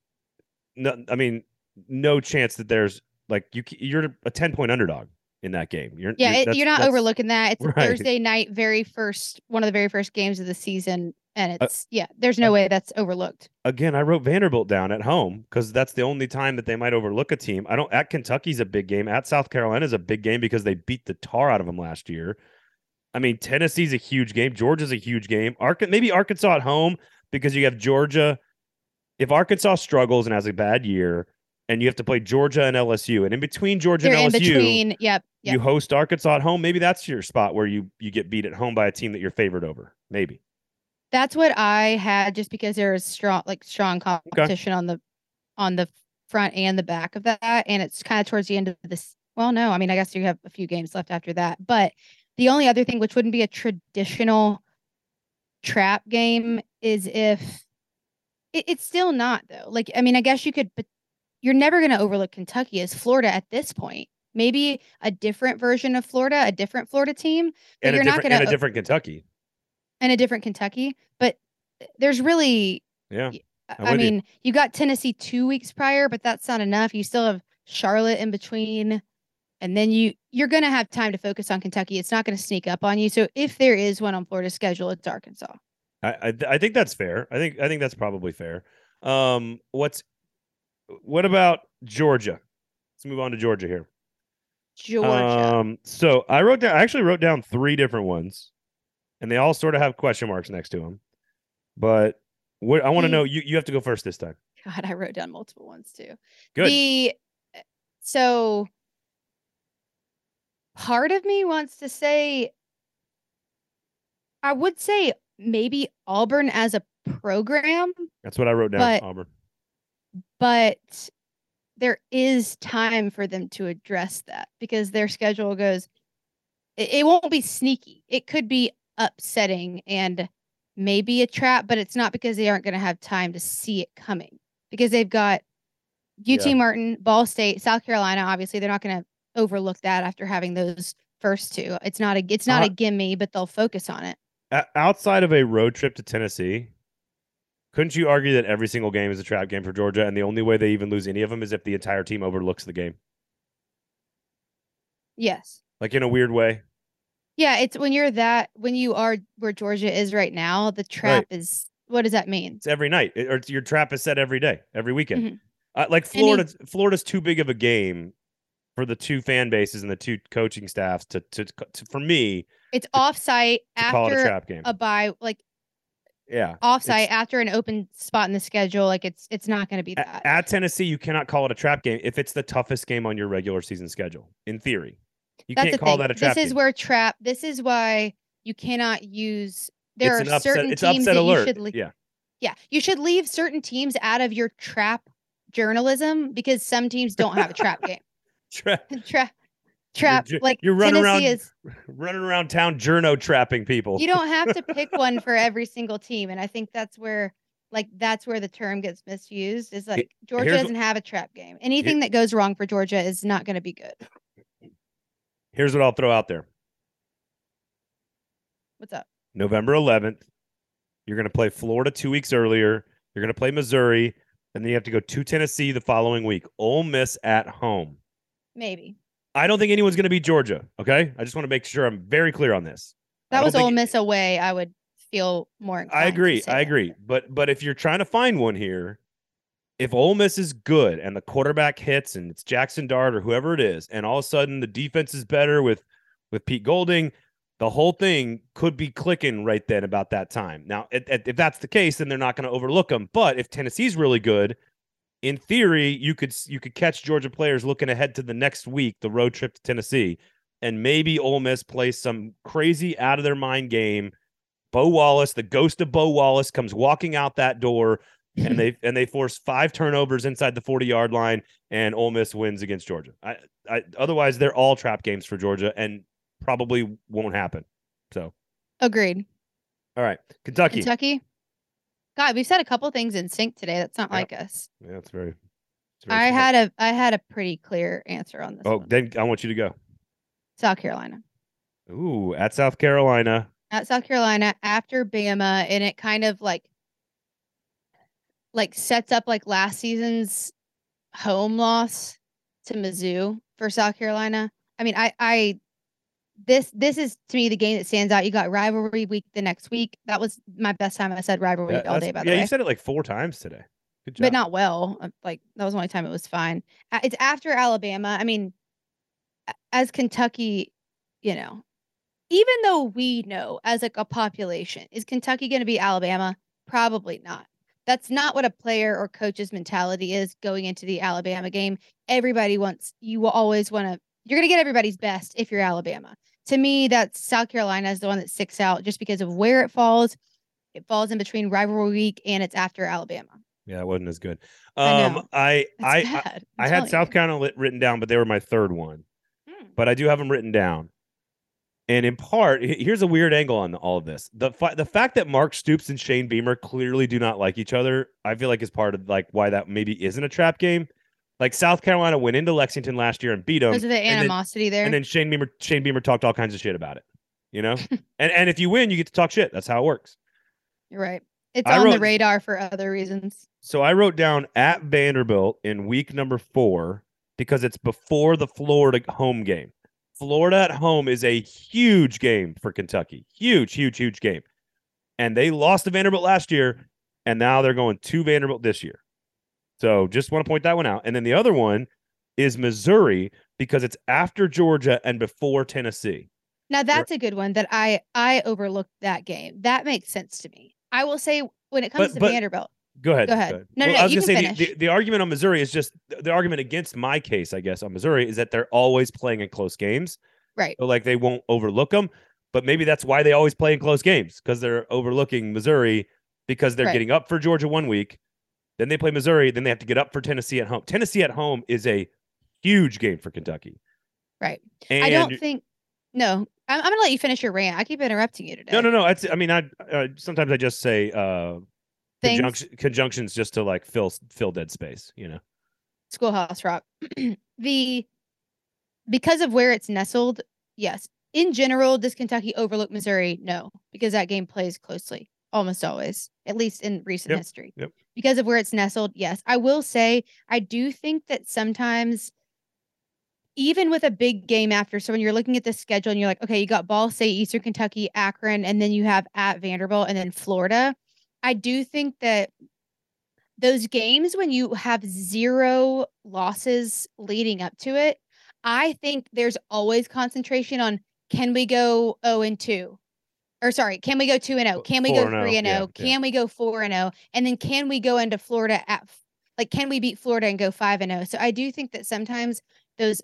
A: No, I mean, no chance that there's like you. You're a 10 point underdog in that game. You're
B: Yeah,
A: you're,
B: it, you're not overlooking that. It's a
A: right.
B: Thursday night, very first one of the very first games of the season, and
A: Uh,
B: it's yeah. There's no way that's overlooked.
A: again, I wrote Vanderbilt down at home because that's the only time that they might overlook a team. I don't. At Kentucky's a big game. At South Carolina's a big game because they beat the tar out of them last year. I mean, Tennessee's a huge game. Georgia's a huge game. Ark- maybe Arkansas at home because you have Georgia. If Arkansas struggles and has a bad year, and you have to play Georgia and LSU, and in between Georgia
B: They're
A: and LSU,
B: between. Yep. Yep.
A: you host Arkansas at home. Maybe that's your spot where you you get beat at home by a team that you're favored over. Maybe.
B: That's what I had just because there was strong like strong competition on the on the front and the back of that. And it's kind of towards the end of this. Well, no, I mean, I guess you have a few games left after that. But the only other thing which wouldn't be a traditional trap game is if it, it's still not though. Like, I mean, I guess you could you're never gonna overlook Kentucky as Florida at this point. Maybe a different version of Florida, a different Florida team, But
A: And
B: you're not gonna
A: and a different Kentucky.
B: and a different Kentucky. But there's really
A: Yeah.
B: I- I
A: with you.
B: mean, you. got Tennessee two weeks prior, but that's not enough. You still have Charlotte in between, and then you you're gonna have time to focus on Kentucky. It's not gonna sneak up on you. So if there is one on Florida's schedule, it's Arkansas.
A: I, I I think that's fair. I think I think that's probably fair. Um, what's what about Georgia? Let's move on to Georgia here.
B: Georgia.
A: Um, so I wrote down. I actually wrote down three different ones, and they all sort of have question marks next to them. But what I want to know, you you have to go first this time.
B: God, I wrote down multiple ones too.
A: Good.
B: The so part of me wants to say I would say maybe Auburn as a program
A: That's what I wrote down. Auburn.
B: But there is time for them to address that because their schedule goes it, it won't be sneaky. It could be upsetting and maybe a trap but it's not because they aren't going to have time to see it coming because they've got UT
A: Yeah.
B: Martin, Ball State, South Carolina obviously they're not going to overlook that after having those first two. It's not a it's not
A: Uh,
B: a gimme but they'll focus on it.
A: outside of a road trip to Tennessee, couldn't you argue that every single game is a trap game for Georgia, and the only way they even lose any of them is if the entire team overlooks the game,
B: yes
A: like in a weird way?
B: Yeah, it's when you're that when you are where Georgia is right now, the trap is what does that mean?
A: It's every night, It- or it's, your trap is set every day, every weekend.
B: Mhm.
A: Uh, like Florida, Florida's too big of a game for the two fan bases and the two coaching staffs to to, to for me
B: It's offsite
A: to call it a trap game.
B: a bye, like
A: yeah,
B: offsite after an open spot in the schedule. Like it's it's not going to be that.
A: At Tennessee, you cannot call it a trap game if it's the toughest game on your regular season schedule. In theory, you
B: That's
A: can't call
B: thing.
A: that a trap
B: This is
A: game.
B: where trap. This is why you cannot use. There
A: it's
B: are
A: upset.
B: certain
A: It's
B: teams
A: upset
B: that
A: alert.
B: you should. Le-
A: yeah,
B: yeah, you should leave certain teams out of your trap journalism because some teams don't have a trap game.
A: trap.
B: Trap, trap.
A: ju-
B: like
A: you're running
B: Tennessee
A: around
B: is.
A: running around town, journo trapping people.
B: you don't have to pick one for every single team and i think that's where like that's where the term gets misused is like georgia
A: here's
B: doesn't have a trap game anything that goes wrong for georgia is not going to be good
A: Here's what I'll throw out there.
B: What's up?
A: November 11th, you're going to play Florida two weeks earlier. You're going to play Missouri, and then you have to go to Tennessee the following week. Ole Miss at home.
B: Maybe.
A: I don't think anyone's going to beat Georgia. Okay, I just want to make sure I'm very clear on this.
B: That was Ole Miss away. I would feel more.
A: I agree. I
B: that.
A: agree. But but if you're trying to find one here, if Ole Miss is good and the quarterback hits and it's Jackson Dart or whoever it is, and all of a sudden the defense is better with with Pete Golding, the whole thing could be clicking right then about that time. Now, if, if that's the case, then they're not going to overlook them. But if Tennessee's really good, in theory, you could you could catch Georgia players looking ahead to the next week, the road trip to Tennessee, and maybe Ole Miss plays some crazy out of their mind game. Bo Wallace, the ghost of Bo Wallace, comes walking out that door, and they and they force five turnovers inside the forty yard line, and Ole Miss wins against Georgia. I, I otherwise they're all trap games for Georgia, and probably won't happen. So,
B: Agreed.
A: all right, Kentucky.
B: Kentucky. God, we've said a couple things in sync today. That's not
A: Yep.
B: like us.
A: Yeah, it's very. it's very
B: I
A: smart.
B: had a I had a pretty clear answer on this.
A: Oh,
B: one.
A: then I want you to go.
B: South Carolina.
A: Ooh, at South Carolina.
B: At South Carolina after Bama, and it kind of like like sets up like last season's home loss to Mizzou for South Carolina. I mean, I I this this is to me the game that stands out. You got rivalry week the next week. That was my best time I said rivalry
A: Yeah,
B: week all day. By
A: yeah,
B: the way,
A: you said it like four times today. Good job.
B: but not well. uh, Like that was the only time it was fine. It's after Alabama. I mean, as Kentucky, you know, even though we know as like a population, is Kentucky going to be Alabama? Probably not. That's not what a player or coach's mentality is going into the Alabama game. Everybody wants you will always want to. You're going to get everybody's best if you're Alabama. To me, that's South Carolina is the one that sticks out just because of where it falls. It falls in between rivalry week and it's after Alabama.
A: Yeah, it wasn't as good.
B: I
A: Um. I I I. I had South
B: you.
A: Carolina lit, written down, but they were my third one.
B: Hmm.
A: But I do have them written down. And in part, here's a weird angle on all of this. The fa- the fact that Mark Stoops and Shane Beamer clearly do not like each other, I feel like is part of like why that maybe isn't a trap game. Like South Carolina went into Lexington last year and beat them,
B: Was it the
A: then-
B: animosity there?
A: and then Shane Beamer Shane Beamer talked all kinds of shit about it. You know, and and if you win, you get to talk shit. That's how it works.
B: You're right. It's
A: I
B: on the radar for other reasons.
A: So I wrote down at Vanderbilt in week number four because it's before the Florida home game. Florida at home is a huge game for Kentucky. Huge, huge, huge game. And they lost to Vanderbilt last year, and now they're going to Vanderbilt this year. So just want to point that one out. And then the other one is Missouri because it's after Georgia and before Tennessee.
B: Now that's a good one that I I overlooked that game. That makes sense to me. I will say when it comes
A: But-
B: to
A: but-
B: Vanderbilt,
A: Go ahead.
B: Go ahead. No, no,
A: Well,
B: no,
A: I was gonna
B: can
A: say the, the, the argument on Missouri is just the argument against my case, I guess, on Missouri is that they're always playing in close games.
B: right?
A: So like they won't overlook them. But maybe that's why they always play in close games because they're overlooking Missouri because they're
B: Right.
A: getting up for Georgia one week, then they play Missouri, then they have to get up for Tennessee at home. Tennessee at home is a huge game for Kentucky.
B: Right.
A: And
B: I don't think. No, I'm, I'm gonna let you finish your rant. I keep interrupting you today.
A: no, no, no. It's, I mean, I uh, sometimes I just say uh, conjunction, conjunctions just to like fill fill dead space. You know.
B: Schoolhouse Rock. the because of where it's nestled, yes. In general, does Kentucky overlook Missouri? No, because that game plays closely almost always, at least in recent
A: Yep,
B: history.
A: yep.
B: Because of where it's nestled, yes. I will say I do think that sometimes even with a big game after, so when you're looking at the schedule and you're like, okay, you got Ball State, Eastern Kentucky, Akron, and then you have at Vanderbilt and then Florida. I do think that those games when you have zero losses leading up to it, I think there's always concentration on can we go 0 and 2? Or sorry, can we go 2 and 0? Can we go 3 and 0?
A: yeah, oh? yeah.
B: Can we go 4 and 0? And then can we go into Florida at like can we beat Florida and go 5 and 0? So I do think that sometimes those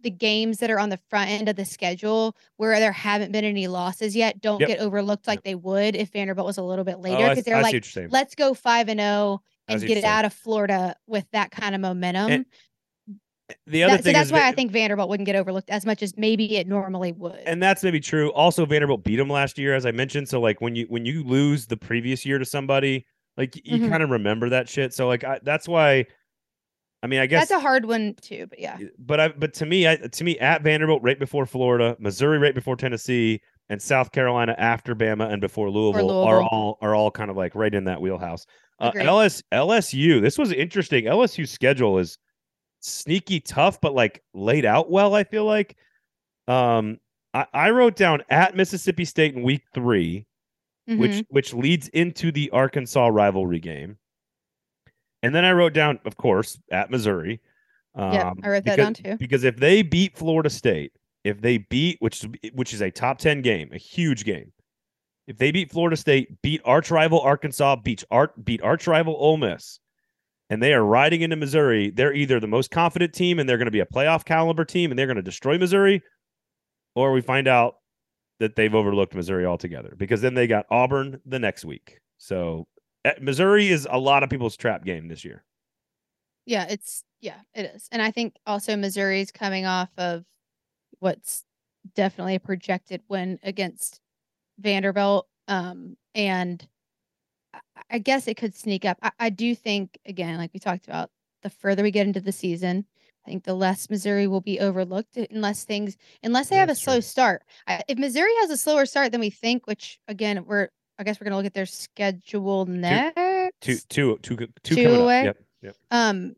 B: the games that are on the front end of the schedule where there haven't been any losses yet don't
A: Yep.
B: get overlooked like they would if Vanderbilt was a little bit
A: Oh,
B: later because
A: I
B: they're like
A: what you're saying.
B: let's go 5 and 0 and get it out of Florida with that kind of momentum.
A: The other
B: That- so that's why
A: Va-
B: I think Vanderbilt wouldn't get overlooked as much as maybe it normally would.
A: and that's maybe true. Also, Vanderbilt beat them last year, as I mentioned. So like when you when you lose the previous year to somebody, like you
B: Mhm.
A: kind of remember that shit. So like I, that's why I mean, I guess
B: That's a hard one too, but yeah.
A: but I but to me, I, to me, at Vanderbilt right before Florida, Missouri right before Tennessee, and South Carolina after Bama and before Louisville, are all are all kind of like right in that wheelhouse. Uh, LS LSU, this was interesting. LSU's schedule is sneaky tough, but like laid out well. I feel like. Um, I, I wrote down at Mississippi State in week three,
B: Mhm.
A: which which leads into the Arkansas rivalry game. And then I wrote down, of course, at Missouri. Um,
B: I wrote that
A: because-
B: down too.
A: Because if they beat Florida State, if they beat which is which is a top 10 game, a huge game. If they beat Florida State, beat arch rival Arkansas, beat art beat arch rival Ole Miss, and they are riding into Missouri, they're either the most confident team and they're going to be a playoff caliber team and they're going to destroy Missouri, or we find out that they've overlooked Missouri altogether because then they got Auburn the next week. So eh, Missouri is a lot of people's trap game this year.
B: Yeah, it's yeah, it is. And I think also Missouri's coming off of what's definitely a projected win against Vanderbilt. Um, and I- guess it could sneak up. I, I do think, again, like we talked about, the further we get into the season, I think the less Missouri will be overlooked unless things, unless they have a
A: That's
B: slow start. I, if Missouri has a slower start than we think, which again, we're, I guess we're going to look at their schedule next.
A: Two, two, two, two,
B: Two
A: coming
B: away?
A: up. Yep, yep.
B: um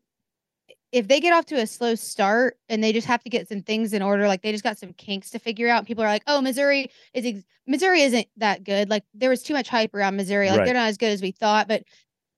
B: if they get off to a slow start and they just have to get some things in order like they just got some kinks to figure out people are like oh missouri is ex- missouri isn't that good. Like there was too much hype around missouri. Like
A: Right.
B: they're not as good as we thought but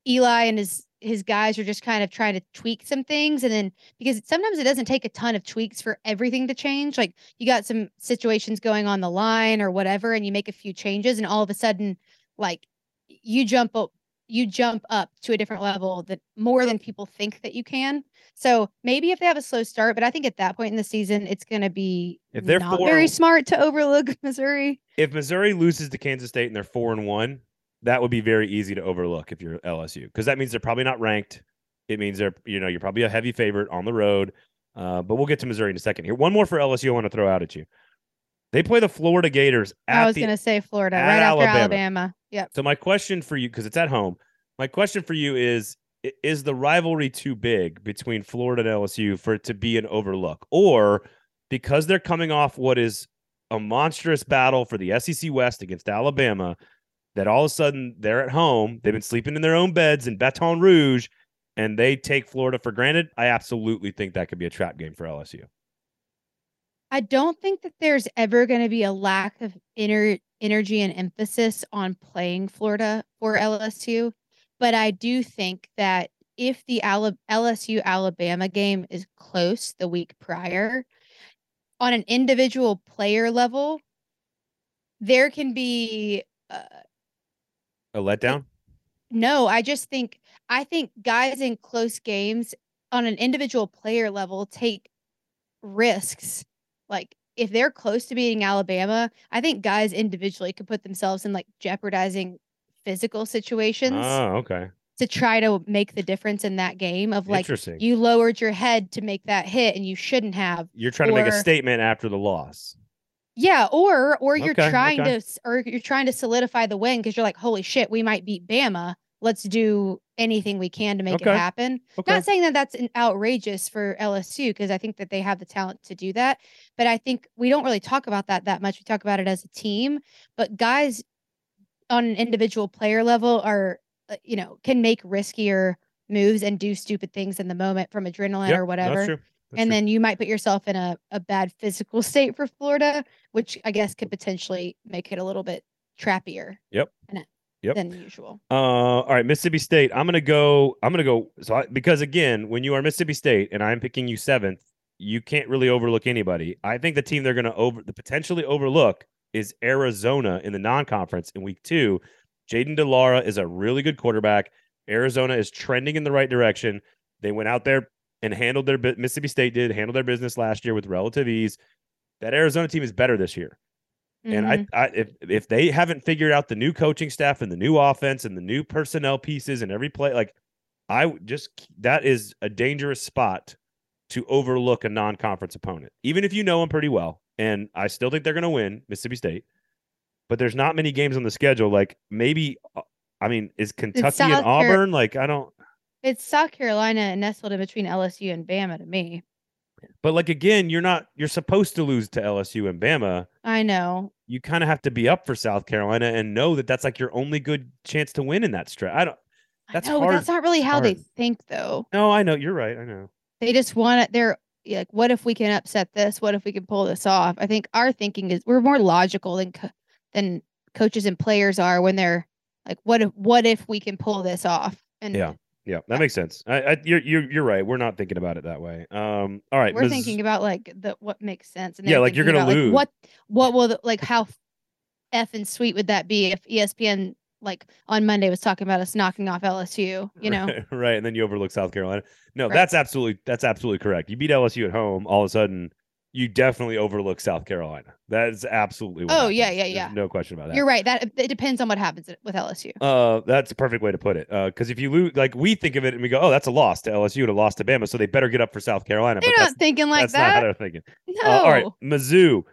B: eli and his his guys are just kind of trying to tweak some things. And then because sometimes it doesn't take a ton of tweaks for everything to change. Like you got some situations going on the line or whatever and you make a few changes and all of a sudden like you jump up you jump up to a different level that more than people think that you can. So maybe if they have a slow start, but I think at that point in the season, it's going to be
A: If they're
B: not
A: four-
B: very smart to overlook Missouri.
A: If Missouri loses to Kansas State and they're four and one, that would be very easy to overlook if you're LSU because that means they're probably not ranked. It means they're you know you're probably a heavy favorite on the road. Uh, but we'll get to Missouri in a second. Here, one more for LSU. I want to throw out at you. They play the Florida Gators at
B: I was
A: the
B: to say Florida right after
A: Alabama.
B: Alabama. Yep.
A: So my question for you, because it's at home, my question for you is: Is the rivalry too big between Florida and LSU for it to be an overlook, or because they're coming off what is a monstrous battle for the SEC West against Alabama, that all of a sudden they're at home, they've been sleeping in their own beds in Baton Rouge, and they take Florida for granted? I absolutely think that could be a trap game for LSU.
B: I don't think that there's ever going to be a lack of inner energy and emphasis on playing Florida for LSU, but I do think that if the LSU Alabama game is close the week prior, on an individual player level, there can be uh,
A: A letdown?
B: no, I just think I think guys in close games on an individual player level take risks. Like if they're close to beating Alabama, I think guys individually could put themselves in like jeopardizing physical situations
A: Oh, okay.
B: to try to make the difference in that game of like you lowered your head to make that hit and you shouldn't have.
A: You're trying to make a statement after the loss.
B: Yeah, or or you're
A: Okay,
B: trying
A: okay.
B: to or you're trying to solidify the win because you're like, holy shit, we might beat Bama. Let's do anything we can to make
A: Okay,
B: it happen.
A: Okay.
B: Not saying that that's an outrageous for LSU because I think that they have the talent to do that, but I think we don't really talk about that that much. We talk about it as a team, but guys on an individual player level are, uh, you know, can make riskier moves and do stupid things in the moment from adrenaline
A: Yep,
B: or whatever
A: That's. That's
B: and
A: true.
B: then you might put yourself in a, a bad physical state for Florida, which I guess could potentially make it a little bit trappier.
A: Yep.
B: and-
A: Yep.
B: Than usual.
A: Uh, all right, Mississippi State. I'm gonna go. I'm gonna go. So I, because again, when you are Mississippi State and I'm picking you seventh, you can't really overlook anybody. I think the team they're gonna over the potentially overlook is Arizona in the non-conference in week two. Jayden de Laura is a really good quarterback. Arizona is trending in the right direction. They went out there and handled their. Mississippi State did handle their business last year with relative ease. That Arizona team is better this year. And
B: Mhm.
A: I, I, if if they haven't figured out the new coaching staff and the new offense and the new personnel pieces and every play, like I just that is a dangerous spot to overlook a non-conference opponent, even if you know them pretty well. And I still think they're going to win Mississippi State, but there's not many games on the schedule. Like maybe, uh, I mean, is Kentucky and
B: South Car-
A: Auburn? Like I don't.
B: It's South Carolina nestled in between LSU and Bama to me.
A: But like again, you're not you're supposed to lose to LSU and Bama.
B: I know.
A: You kind of have to be up for South Carolina and know that that's like your only good chance to win in that stretch. I don't. That's
B: but that's not really how they think, though.
A: No, I know you're right. I know.
B: They just want it. They're like, what if we can upset this? What if we can pull this off? I think our thinking is we're more logical than co- than coaches and players are when they're like, what if what if we can pull this off? And
A: Yeah. Yeah, that makes sense. I, I you're you're you're right. We're not thinking about it that way. Um. All right.
B: we're
A: Miss-
B: thinking about like the what makes sense. And
A: Yeah, like, you're gonna
B: about, like,
A: lose.
B: what what will the, like how f and sweet would that be if ESPN like on Monday was talking about us knocking off LSU? You know,
A: right, right, and then you overlook South Carolina. No,
B: Right.
A: that's absolutely that's absolutely correct. You beat LSU at home, all of a sudden you definitely overlook South Carolina. That is absolutely. What
B: Oh, yeah,
A: happens.
B: yeah,
A: There's
B: yeah.
A: No question about that.
B: you're right. That it depends on what happens with LSU.
A: Uh, that's a perfect way to put it. Uh, because if you lose, like we think of it and we go, "Oh, that's a loss to LSU and a loss to Bama," so they better get up for South Carolina.
B: They're not thinking like
A: that's not how
B: that.
A: they're thinking.
B: No.
A: Uh, all right, Mizzou.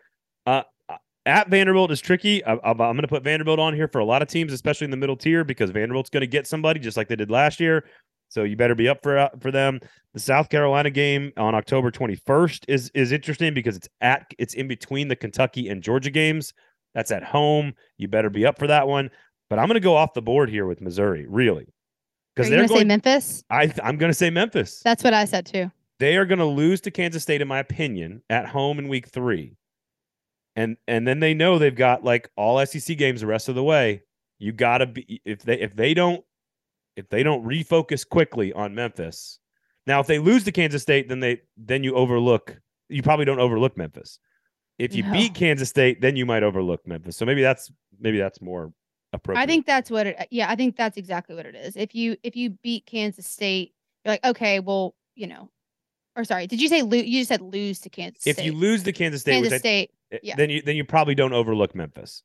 A: Uh, uh, at Vanderbilt is tricky. I, I'm, I'm going to put Vanderbilt on here for a lot of teams, especially in the middle tier, because Vanderbilt's going to get somebody just like they did last year. So you better be up for uh, for them. The South Carolina game on October 21st is is interesting because it's at it's in between the Kentucky and Georgia games. That's at home. You better be up for that one. But I'm going to go off the board here with Missouri, really,
B: Are
A: because they're
B: gonna say
A: going.
B: Memphis?
A: I I'm going to say Memphis.
B: That's what I said too.
A: They are going to lose to Kansas State, in my opinion, at home in Week Three, and and then they know they've got like all SEC games the rest of the way. You got to be if they if they don't if they don't refocus quickly on Memphis. Now, if they lose to Kansas State, then they then you overlook. You probably don't overlook Memphis. If you
B: No.
A: beat Kansas State, then you might overlook Memphis. So maybe that's maybe that's more appropriate.
B: I think that's what it. Yeah, I think that's exactly what it is. If you if you beat Kansas State, you're like, okay, well, you know, or sorry, did you say lose? You just said lose to Kansas
A: if
B: State.
A: you lose to Kansas State,
B: Kansas
A: which I,
B: State,
A: Eh,
B: Yeah.
A: then you then you probably don't overlook Memphis.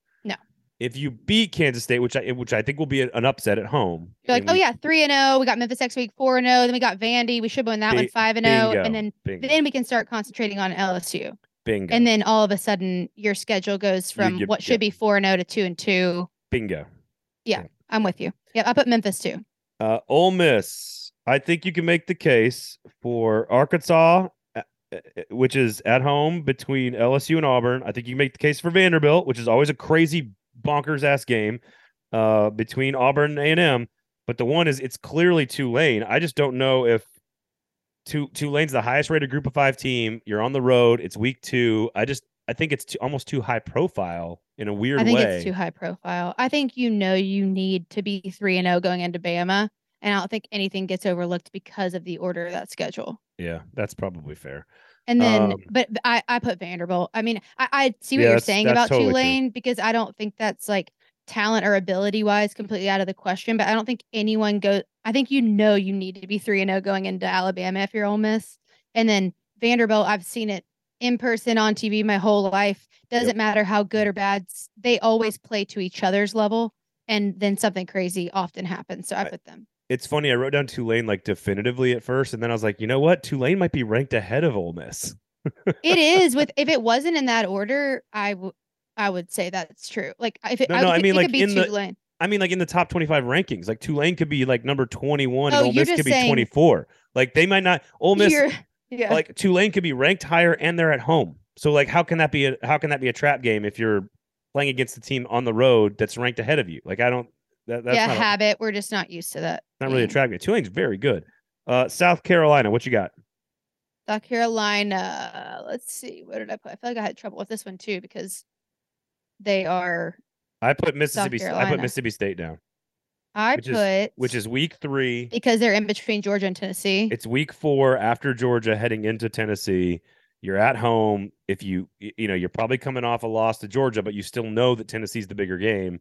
A: If you beat Kansas State, which I which I think will be an upset at home,
B: you're like, oh
A: we-
B: yeah, three and zero. We got Memphis next week, four and zero. Then we got Vandy. We should win that one, five and zero. And then
A: bingo,
B: then we can start concentrating on LSU.
A: bingo,
B: And then all of a sudden, your schedule goes from
A: you-
B: what
A: yeah.
B: should be four and zero to two and two.
A: bingo.
B: Yeah, I'm with you. Yeah, I put Memphis too.
A: Uh, Ole Miss. I think you can make the case for Arkansas, uh, uh, which is at home between LSU and Auburn. I think you can make the case for Vanderbilt, which is always a crazy bonkers ass game uh, between Auburn and A and M. But the one is it's clearly Tulane. I just don't know if Tu- Tulane's the highest rated Group of Five team. You're on the road. It's week two. I just I think it's too, almost too high profile in a weird
B: I think
A: way.
B: it's too high profile. I think you know you need to be three and zero going into Bama, and I don't think anything gets overlooked because of the order of that schedule.
A: yeah, that's probably fair.
B: And then,
A: Um,
B: but, I, I put Vanderbilt. I mean, I, I see what
A: Yeah,
B: you're saying about
A: totally true.
B: Tulane because I don't think that's like talent or ability wise completely out of the question. But I don't think anyone goes. I think you know you need to be three and zero going into Alabama if you're Ole Miss. And then Vanderbilt, I've seen it in person on TV my whole life. Doesn't matter how good or bad, they always play to each other's level. And then something crazy often happens. So I
A: I-
B: put them.
A: It's funny. I wrote down Tulane like definitively at first, and then I was like, you know what? Tulane might be ranked ahead of Ole Miss.
B: It is with if it wasn't in that order, I would I would say that's true. Like if it,
A: No,
B: I,
A: no, I mean,
B: it
A: like,
B: could be
A: in the- I mean, like in the top twenty-five rankings, like Tulane could be like number twenty-one,
B: Oh,
A: and Ole Miss could be twenty-four. Like they might not. Ole Miss,
B: yeah.
A: like Tulane, could be ranked higher, and they're at home. So like, how can that be? A, how can that be a trap game if you're playing against a team on the road that's ranked ahead of you? Like I don't. That, that's
B: yeah,
A: not, a-
B: habit. We're just not used to that.
A: not really a
B: being.
A: trap game. Tulane's very good. Uh, South Carolina, what you got?
B: South Carolina. Let's see. What did I put? I feel like I had trouble with this one too because they are.
A: I put Mississippi. I put Mississippi State down,
B: I
A: Which
B: put
A: is- which is week three.
B: because they're in between Georgia and Tennessee.
A: It's week four after Georgia, heading into Tennessee. You're at home. If you you know you're probably coming off a loss to Georgia, but you still know that Tennessee's the bigger game.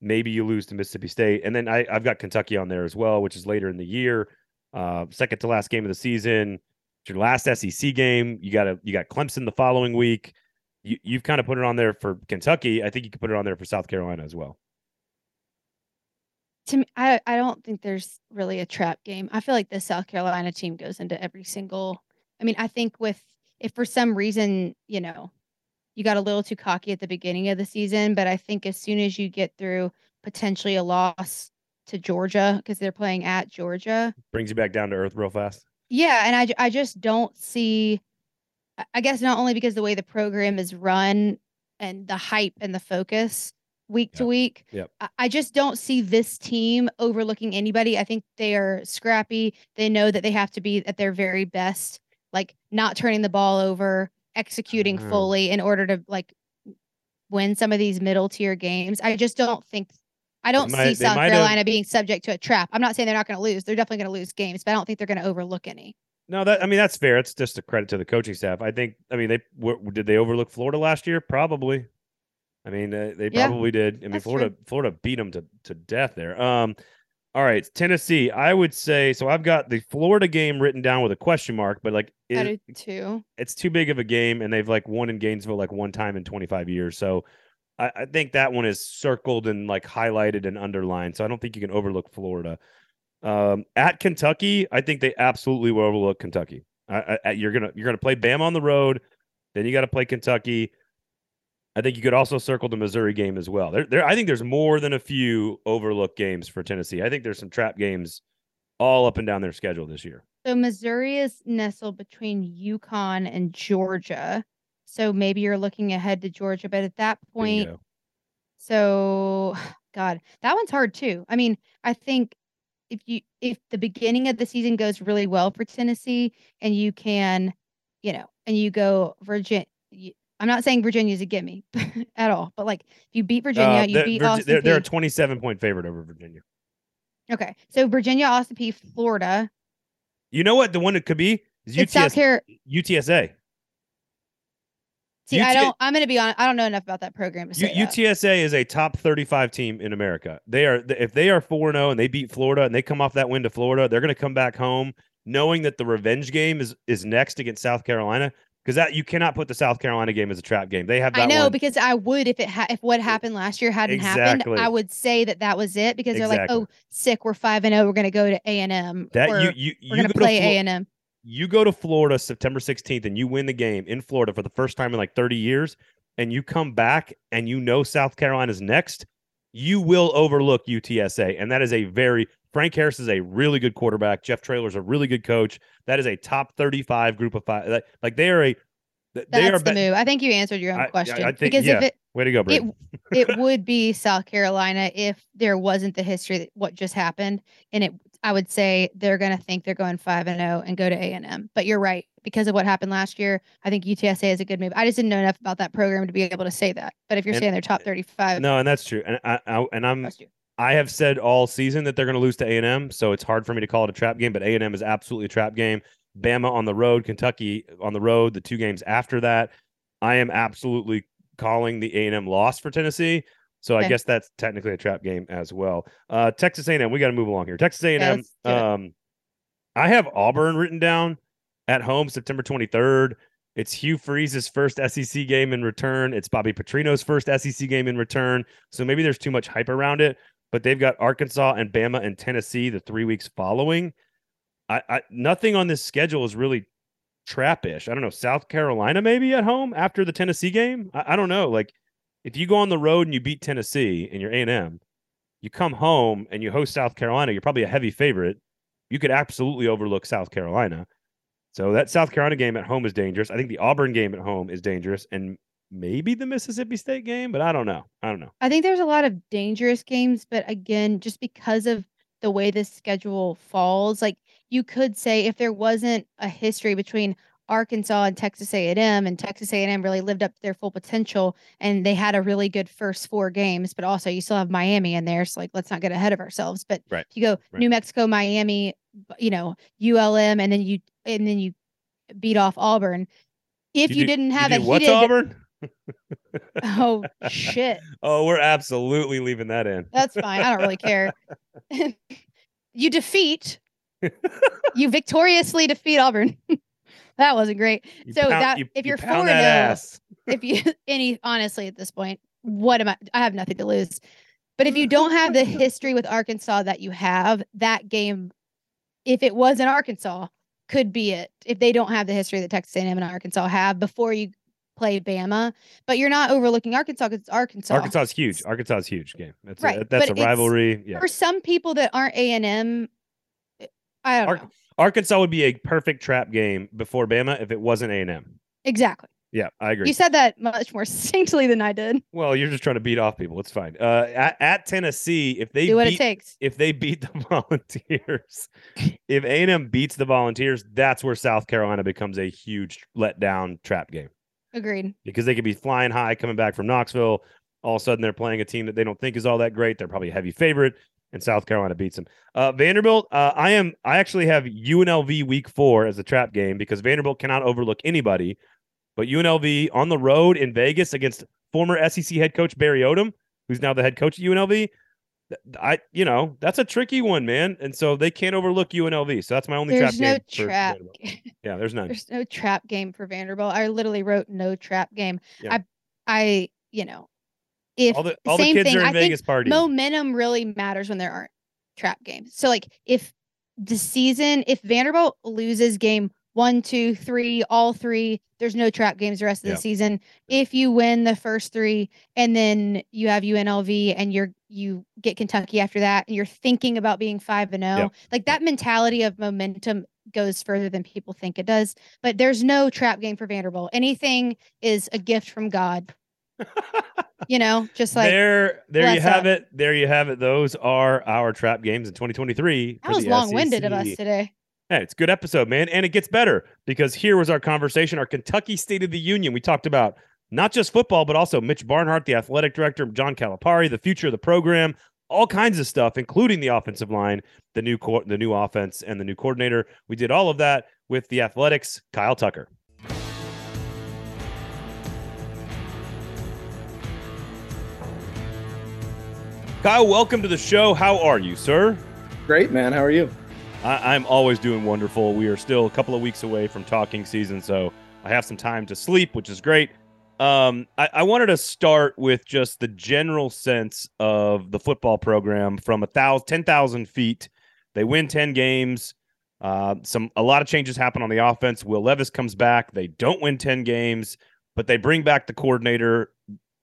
A: Maybe you lose to Mississippi State, and then I, I've got Kentucky on there as well, which is later in the year, uh, second to last game of the season. It's your last SEC game. You got a, you got Clemson the following week. You you've kind of put it on there for Kentucky. I think you could put it on there for South Carolina as well.
B: to me, I, I don't think there's really a trap game. I feel like the South Carolina team goes into every single. I mean, I think with if for some reason you know you got a little too cocky at the beginning of the season, but I think as soon as you get through potentially a loss to Georgia because they're playing at Georgia.
A: Brings you back down to earth real fast.
B: Yeah, and I I just don't see. I- guess not only because the way the program is run and the hype and the focus week to week.
A: yep.
B: I- I just don't see this team overlooking anybody. I think they are scrappy. They know that they have to be at their very best, like not turning the ball over, executing
A: Ah.
B: fully in order to like win some of these middle tier games. I just don't think I don't
A: might-
B: see South
A: might have-
B: Carolina being subject to a trap. I'm not saying they're not going to lose. They're definitely going to lose games, but I don't think they're going to overlook any.
A: No, that I mean that's fair. It's just a credit to the coaching staff. I think. I mean, they w- did they overlook Florida last year? Probably. I mean, uh, they
B: Yeah,
A: probably did. I mean, Florida
B: true.
A: Florida beat them to to death there. Um, all right, Tennessee. I would say so. I've got the Florida game written down with a question mark, but like it,
B: too.
A: it's too big of a game, and they've like won in Gainesville like one time in 25 years. So I, I think that one is circled and like highlighted and underlined. So I don't think you can overlook Florida. Um, at Kentucky, I think they absolutely will overlook Kentucky. I, I, you're gonna you're gonna play Bama on the road, then you got to play Kentucky. I think you could also circle the Missouri game as well. There, there. I think there's more than a few overlooked games for Tennessee. I think there's some trap games all up and down their schedule this year.
B: So Missouri is nestled between UConn and Georgia. So maybe you're looking ahead to Georgia, but at that point,
A: Bingo.
B: so God, that one's hard too. I mean, I think if you if the beginning of the season goes really well for Tennessee and you can, you know, and you go Virginia. I'm not saying Virginia's a gimme at all, but like if you beat Virginia,
A: Uh,
B: you beat
A: Virgi- they're, they're a 27 point favorite over Virginia.
B: Okay, so Virginia, Austin Peay, Florida.
A: You know what? The one it could be is
B: It's South
A: UTS,
B: Carolina.
A: UTSA.
B: See, I don't. I'm going to be honest. I don't know enough about that program to
A: U-. UTSA is a top 35 team in America. They are if they are 4 0 and they beat Florida and they come off that win to Florida, they're going to come back home knowing that the revenge game is is next against South Carolina because that you cannot put the South Carolina game as a trap game. They have that
B: I know
A: one.
B: because I would if it ha- if what happened last year hadn't happened, I would say that that was it because they're
A: Exactly.
B: like, oh, sick, we're five and zero, we're going to go to A and M.
A: that
B: or
A: you you
B: we're
A: you
B: going to
A: go
B: play A and M.
A: you go to Florida September 16th and you win the game in Florida for the first time in like 30 years and you come back and you know South Carolina's next, you will overlook UTSA. And that is a very Frank Harris is a really good quarterback. Jeff Traylor's a really good coach. That is a top 35 group of five. Like, like they are a they
B: That's
A: are
B: the
A: be-
B: move. I think you answered your own
A: I- I-
B: question
A: I think-
B: because
A: yeah.
B: if it
A: way to go,
B: it it would be South Carolina if there wasn't the history that what just happened, and it I would say they're going to think they're going five and zero and go to A and M. But you're right because of what happened last year. I think UTSA is a good move. I just didn't know enough about that program to be able to say that. But if you're
A: And-
B: saying they're top 35,
A: No, and that's true. And I, I and I'm. I have said all season that they're going to lose to A and M, so it's hard for me to call it a trap game. But A and M is absolutely a trap game. Bama on the road, Kentucky on the road. The two games after that, I am absolutely calling the A and M loss for Tennessee. So I guess that's technically a trap game as well. Uh, Texas A and M, we got to move along here. Texas A and
B: Yeah,
A: M.
B: let's do it.
A: Um, I have Auburn written down at home September 23rd. It's Hugh Freeze's first SEC game in return. It's Bobby Petrino's first SEC game in return. So maybe there's too much hype around it, but they've got Arkansas and Bama and Tennessee the three weeks following. I, I nothing on this schedule is really trappish. I don't know. South Carolina maybe at home after the Tennessee game. I, I don't know. Like if you go on the road and you beat Tennessee and you're A and M, you come home and you host South Carolina. You're probably a heavy favorite. You could absolutely overlook South Carolina. So that South Carolina game at home is dangerous. I think the Auburn game at home is dangerous, and maybe the Mississippi State game, but I don't know. I don't know.
B: I think there's a lot of dangerous games, but again, just because of the way this schedule falls, like you could say if there wasn't a history between Arkansas and Texas A&M and Texas A&M really lived up to their full potential and they had a really good first four games, but also you still have Miami in there. So like, let's not get ahead of ourselves. But
A: Right,
B: if you go
A: right.
B: New Mexico, Miami, you know, ULM, and then you, and then you beat off Auburn. If you,
A: do-
B: didn't have
A: you
B: a heated,
A: Auburn?
B: oh shit.
A: Oh, we're absolutely leaving that in.
B: That's fine. I don't really care. you defeat, you victoriously defeat Auburn. that wasn't great.
A: You
B: So
A: pound-
B: that-
A: you-
B: if
A: you
B: you're
A: pound
B: 4-0. If you any honestly at this point, what am I? I have nothing to lose. But if you don't have the history with Arkansas that you have, that game, if it was in Arkansas, could be it. If they don't have the history that Texas A&M and Arkansas have before you play Bama, but you're not overlooking Arkansas because Arkansas.
A: Arkansas is huge. Arkansas is huge game. That's
B: Right,
A: a, that's a
B: but it's-
A: rivalry. Yeah.
B: For some people that aren't A and M, I don't
A: Ar-
B: know
A: Arkansas would be a perfect trap game before Bama if it wasn't A and M.
B: exactly.
A: Yeah, I agree.
B: You said that much more succinctly than I did.
A: well, you're just trying to beat off people. It's fine. Uh, at, at Tennessee, if they
B: Do what it
A: beat
B: takes.
A: if they beat the Volunteers, if A and M beats the Volunteers, that's where South Carolina becomes a huge letdown trap game
B: Agreed.
A: because they could be flying high coming back from Knoxville. All of a sudden, they're playing a team that they don't think is all that great. They're probably a heavy favorite, and South Carolina beats them. Uh, Vanderbilt, uh, I am. I actually have UNLV Week Four as a trap game because Vanderbilt cannot overlook anybody. But UNLV on the road in Vegas against former SEC head coach Barry Odom, who's now the head coach at UNLV. I, you know, that's a tricky one, man. And so they can't overlook UNLV. So that's my only
B: There's
A: trap
B: no
A: game.
B: trap.
A: Yeah, there's none.
B: There's no trap game for Vanderbilt. I literally wrote no trap game.
A: Yeah.
B: I, I, you know, if
A: all the all the kids
B: thing,
A: are in
B: I
A: Vegas partying.
B: momentum really matters when there aren't trap games. So like if the season, if Vanderbilt loses game one, two, three, all three, there's no trap games the rest of the season. If you win the first three and then you have UNLV and you're you get Kentucky after that and you're thinking about being five and
A: oh,
B: zero, like that mentality of momentum goes further than people think it does. But there's no trap game for Vanderbilt. Anything is a gift from God. You know, just like
A: there, there you have
B: up.
A: it. There you have it. Those are our trap games in 2023.
B: that was long winded of us today.
A: Hey, it's a good episode, man. And it gets better because here was our conversation, our Kentucky State of the Union. We talked about not just football, but also Mitch Barnhart, the athletic director, John Calipari, the future of the program, all kinds of stuff, including the offensive line, the new the new offense, and the new coordinator. We did all of that with the Athletic's, Kyle Tucker. Kyle, welcome to the show. How are you, sir?
C: Great, man. How are you?
A: I, I'm always doing wonderful. We are still a couple of weeks away from talking season, so I have some time to sleep, which is great. Um, I, I wanted to start with just the general sense of the football program from a thousand, ten thousand feet. They win ten games. Uh, some a lot of changes happen on the offense. Will Levis comes back. They don't win ten games, but they bring back the coordinator.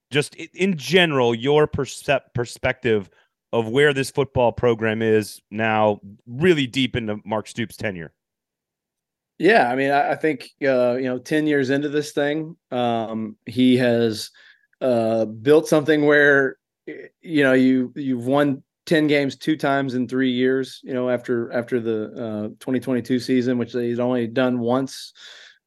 A: Just in general, your percep- perspective of where this football program is now, really deep into Mark Stoops' tenure.
C: Yeah, I mean, I, I think uh, you know, ten years into this thing, um, he has uh, built something where you know you you've won ten games two times in three years. You know, after after the uh, 2022 season, which they'd only done once,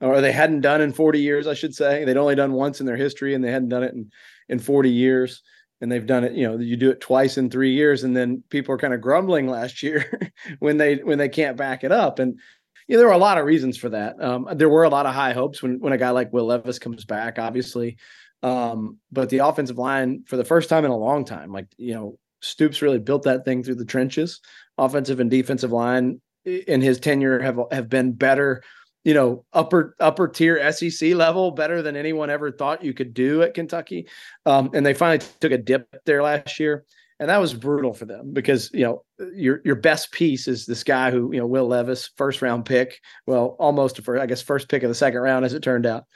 C: or they hadn't done in 40 years, I should say. They'd only done once in their history, and they hadn't done it in in 40 years. And they've done it, you know, you do it twice in three years, and then people are kind of grumbling last year when they when they can't back it up. And you know, there were a lot of reasons for that. Um, there were a lot of high hopes when when a guy like Will Levis comes back, obviously. Um, but the offensive line, for the first time in a long time, like you know, Stoops really built that thing through the trenches. Offensive and defensive line in his tenure have have been better, you know, upper upper tier SEC level, better than anyone ever thought you could do at Kentucky. Um, and they finally took a dip there last year and that was brutal for them because you know your your best piece is this guy who you know Will Levis, first round pick, well almost a first, I guess first pick of the second round as it turned out.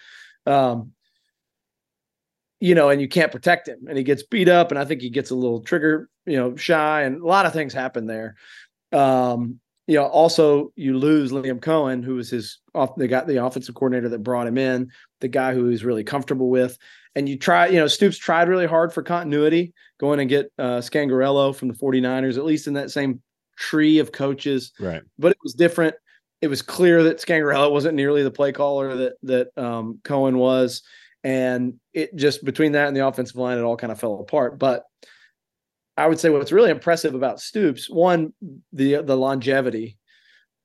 C: Um, you know, and you can't protect him, and he gets beat up, and I think he gets a little trigger, you know, shy, and a lot of things happen there. Um, you know, also you lose Liam Coen, who was his off they got the offensive coordinator that brought him in, the guy who he's really comfortable with. And you try, you know, Stoops tried really hard for continuity, going and get uh Scangarello from the 49ers, at least in that same tree of coaches,
A: Right.
C: but it was different. It was clear that Scangarello wasn't nearly the play caller that that um, Coen was, and it just between that and the offensive line, it all kind of fell apart. But I would say what's really impressive about Stoops, one, the the longevity,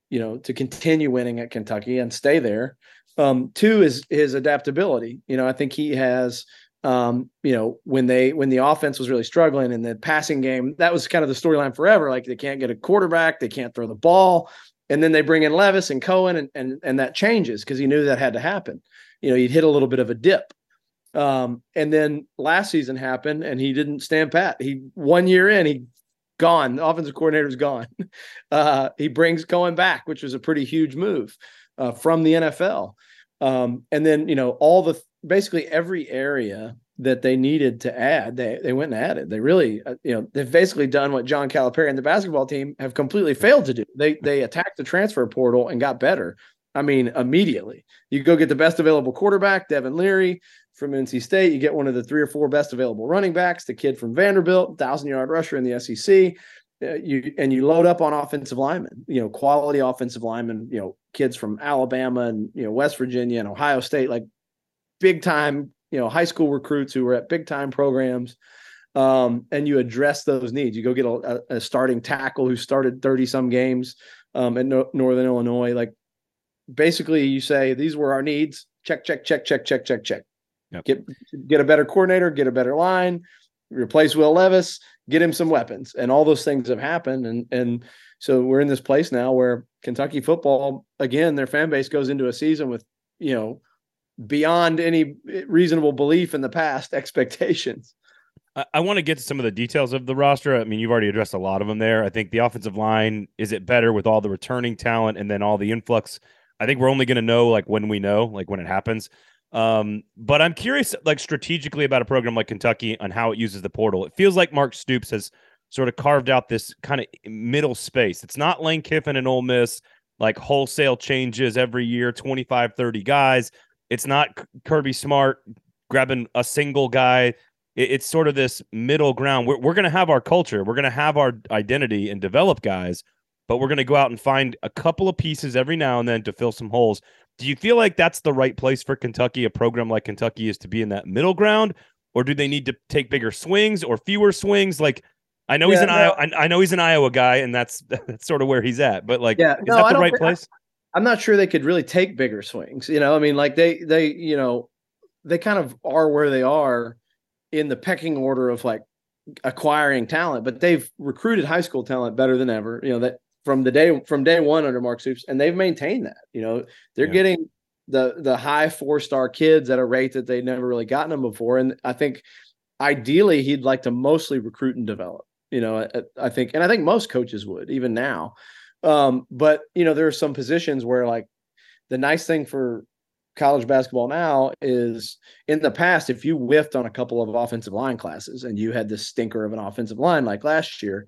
C: you know, to continue winning at Kentucky and stay there. Um, two is his adaptability. You know, I think he has um, you know, when they when the offense was really struggling in the passing game, that was kind of the storyline forever. Like they can't get a quarterback, they can't throw the ball. And then they bring in Levis and Coen and and, and that changes because he knew that had to happen. You know, he'd hit a little bit of a dip. Um, and then last season happened and he didn't stand pat. He one year in, he gone. The offensive coordinator's gone. Uh, he brings Coen back, which was a pretty huge move uh, from the NFL. Um, and then you know all the basically every area that they needed to add, they they went and added. They really, uh, you know, they've basically done what John Calipari and the basketball team have completely failed to do. They they attacked the transfer portal and got better. I mean, immediately. You go get the best available quarterback, Devin Leary from NC State. You get one of the three or four best available running backs, the kid from Vanderbilt, thousand yard rusher in the SEC. Uh, you and you load up on offensive linemen, you know, quality offensive linemen, you know, kids from Alabama and you know West Virginia and Ohio State, like big time you know high school recruits who were at big time programs. Um, and you address those needs. You go get a, a starting tackle who started 30 some games um, in no- northern illinois. Like basically you say these were our needs. Check check check check check check check yep. get get a better coordinator get a better line replace will levis get him some weapons and all those things have happened and and so we're in this place now where kentucky football again their fan base goes into a season with you know beyond any reasonable belief in the past expectations.
A: I, I want to get to some of the details of the roster. I mean, you've already addressed a lot of them there. I think the offensive line is it better with all the returning talent and then all the influx. I think we're only going to know like when we know, like when it happens. Um, but I'm curious, like strategically about a program like Kentucky and how it uses the portal. It feels like Mark Stoops has sort of carved out this kind of middle space. It's not Lane Kiffin and Ole Miss, like wholesale changes every year, 25, 30 guys. It's not Kirby Smart grabbing a single guy. It's sort of this middle ground. We're, we're going to have our culture, we're going to have our identity and develop guys, but we're going to go out and find a couple of pieces every now and then to fill some holes. Do you feel like that's the right place for Kentucky, a program like Kentucky is to be in that middle ground? Or do they need to take bigger swings or fewer swings? Like, I know yeah, he's an no. Iowa. I know he's an Iowa guy, and that's that's sort of where he's at. But like, yeah, is no, that the right place?
C: I'm not sure they could really take bigger swings. You know, I mean, like they they you know they kind of are where they are in the pecking order of like acquiring talent, but they've recruited high school talent better than ever. You know that from the day from day one under Mark Stoops, and they've maintained that. You know, they're yeah. getting the the high four star kids at a rate that they'd never really gotten them before, and I think ideally he'd like to mostly recruit and develop. You know, I, I think, and I think most coaches would even now. Um, but you know, there are some positions where like the nice thing for college basketball now is in the past, if you whiffed on a couple of offensive line classes and you had this stinker of an offensive line like last year,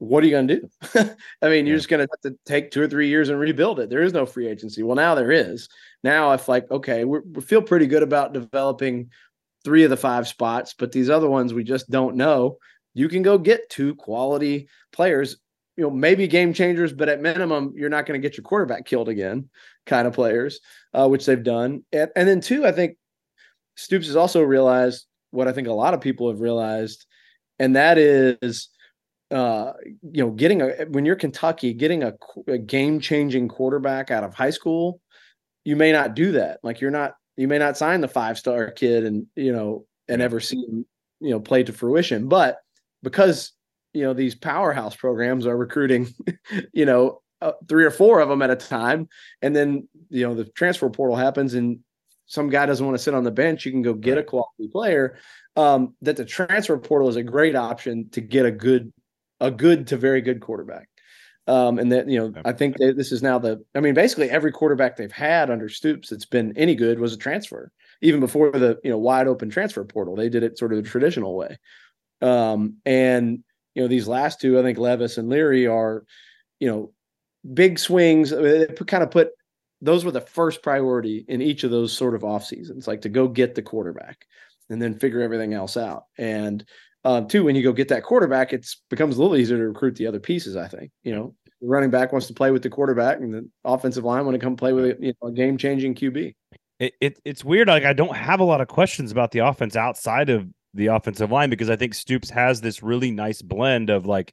C: what are you going to do? I mean, you're just going to have to take two or three years and rebuild it. There is no free agency. Well, now there is. Now, if like, okay, we feel pretty good about developing three of the five spots, but these other ones we just don't know. You can go get two quality players you know, maybe game changers, but at minimum, you're not going to get your quarterback killed again, kind of players, uh, which they've done. And, and then two, I think Stoops has also realized what I think a lot of people have realized, and that is, uh, you know, getting a when you're Kentucky, getting a, a game changing quarterback out of high school, you may not do that. Like you're not, you may not sign the five star kid and you know, and ever see him, you know, play to fruition, but because you know these powerhouse programs are recruiting you know uh, three or four of them at a time and then you know the transfer portal happens and some guy doesn't want to sit on the bench you can go get a quality player um, that the transfer portal is a great option to get a good a good to very good quarterback um, and that you know i think this is now the i mean basically every quarterback they've had under stoops that's been any good was a transfer even before the you know wide open transfer portal they did it sort of the traditional way um, and you know, these last two, I think Levis and Leary are, you know, big swings. They kind of put those were the first priority in each of those sort of off seasons, like to go get the quarterback and then figure everything else out. And uh, two, when you go get that quarterback, it becomes a little easier to recruit the other pieces. I think you know, the running back wants to play with the quarterback, and the offensive line want to come play with you know, a game changing QB.
A: It, it, it's weird. Like I don't have a lot of questions about the offense outside of the offensive line because I think Stoops has this really nice blend of like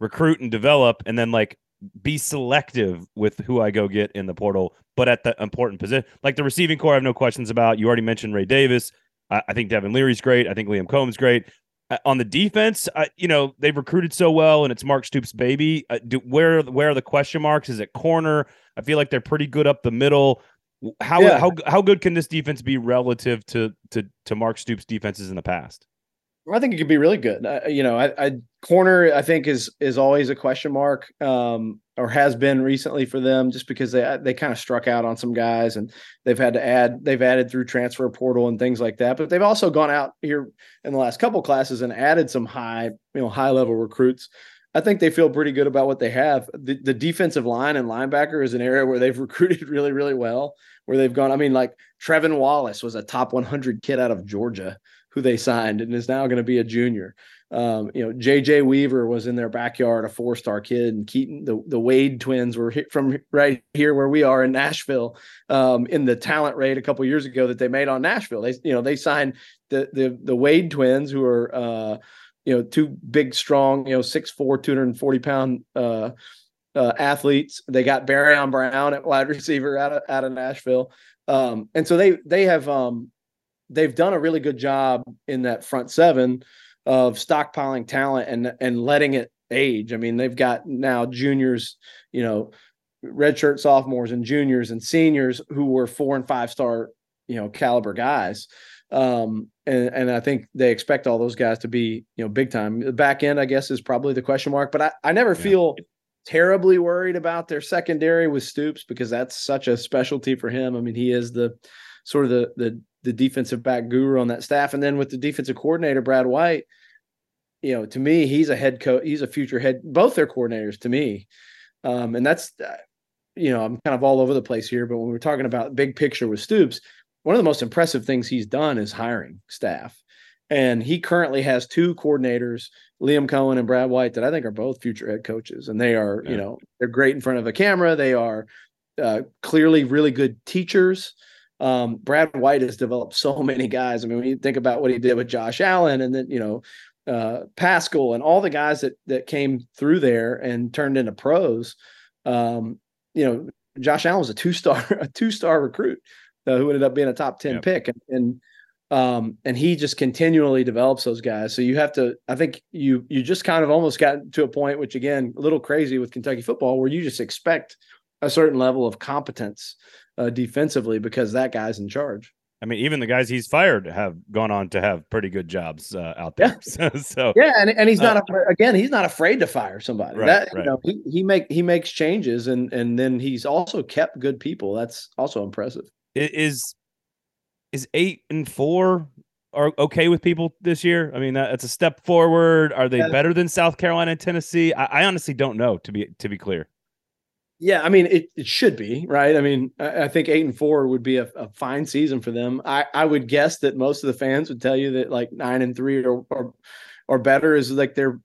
A: recruit and develop and then like be selective with who I go get in the portal, but at the important position. Like the receiving corps, I have no questions about. You already mentioned Ray Davis. I, I think Devin Leary's great. I think Liam Coen's great. Uh, on the defense, uh, you know they've recruited so well, and it's Mark Stoops' baby. Uh, do, where where are the question marks? Is it corner? I feel like they're pretty good up the middle. How yeah. how how good can this defense be relative to to to Mark Stoops defenses in the past?
C: I think it could be really good. Uh, you know, I, I corner, I think is is always a question mark, um, or has been recently for them, just because they they kind of struck out on some guys, and they've had to add they've added through transfer portal and things like that. But they've also gone out here in the last couple classes and added some high you know high level recruits. I think they feel pretty good about what they have. The, the defensive line and linebacker is an area where they've recruited really really well. Where they've gone, I mean, like Trevin Wallace was a top 100 kid out of Georgia who they signed and is now going to be a junior. Um, you know, JJ Weaver was in their backyard, a four star kid, and Keaton, the, the Wade twins were from right here where we are in Nashville um, in the talent raid a couple years ago that they made on Nashville. They, you know, they signed the the the Wade twins who are uh, you know, two big, strong, you know, 6'4, 240 pound uh, uh, athletes. They got Barion Brown at wide receiver out of out of Nashville. Um, and so they they have um, they've done a really good job in that front seven of stockpiling talent and and letting it age. I mean, they've got now juniors, you know, redshirt sophomores and juniors and seniors who were four and five star, you know, caliber guys. Um, and and I think they expect all those guys to be, you know, big time. The back end, I guess, is probably the question mark. But I, I never yeah. feel terribly worried about their secondary with Stoops because that's such a specialty for him. I mean, he is the sort of the the the defensive back guru on that staff. And then with the defensive coordinator, Brad White, you know, to me, he's a head coach, he's a future head, both their coordinators to me. Um, and that's, uh, you know, I'm kind of all over the place here, but when we're talking about big picture with Stoops, one of the most impressive things he's done is hiring staff. And he currently has two coordinators, Liam Coen and Brad White, that I think are both future head coaches. And they are, yeah. you know, they're great in front of a camera. They are uh, clearly really good teachers. Um, Brad White has developed so many guys. I mean, when you think about what he did with Josh Allen and then, you know, uh, Paschal and all the guys that that came through there and turned into pros. Um, you know, Josh Allen was a two star a two star recruit uh, who ended up being a top ten yep. pick, and, and um, and he just continually develops those guys. So you have to, I think you you just kind of almost got to a point, which again, a little crazy with Kentucky football, where you just expect a certain level of competence uh, defensively because that guy's in charge.
A: I mean, even the guys he's fired have gone on to have pretty good jobs uh, out there.
C: Yeah. so yeah, and, and he's not uh, again, he's not afraid to fire somebody. Right, that right. you know, he, he make he makes changes and and then he's also kept good people. That's also impressive.
A: Is is eight and four are okay with people this year? I mean, that's a step forward. Are they yeah. better than South Carolina and Tennessee? I, I honestly don't know. To be to be clear.
C: Yeah, I mean it, it should be right. I mean, I, I think eight and four would be a, a, fine season for them. I, I would guess that most of the fans would tell you that like nine and three or or, or better is like their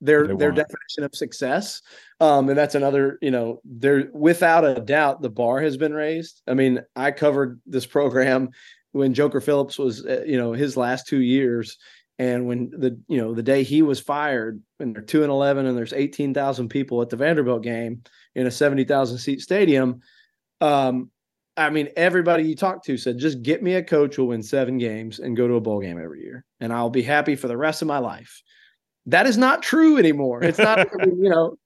C: their their definition of success. Um, and that's another, you know, there without a doubt the bar has been raised. I mean, I covered this program when Joker Phillips was, uh, you know, his last two years. And when the you know the day he was fired, and they're two and eleven, and there's eighteen thousand people at the Vanderbilt game, in a 70,000 seat stadium. Um, I mean, everybody you talked to said, just get me a coach who'll win seven games and go to a bowl game every year, and I'll be happy for the rest of my life. That is not true anymore. It's not, you know,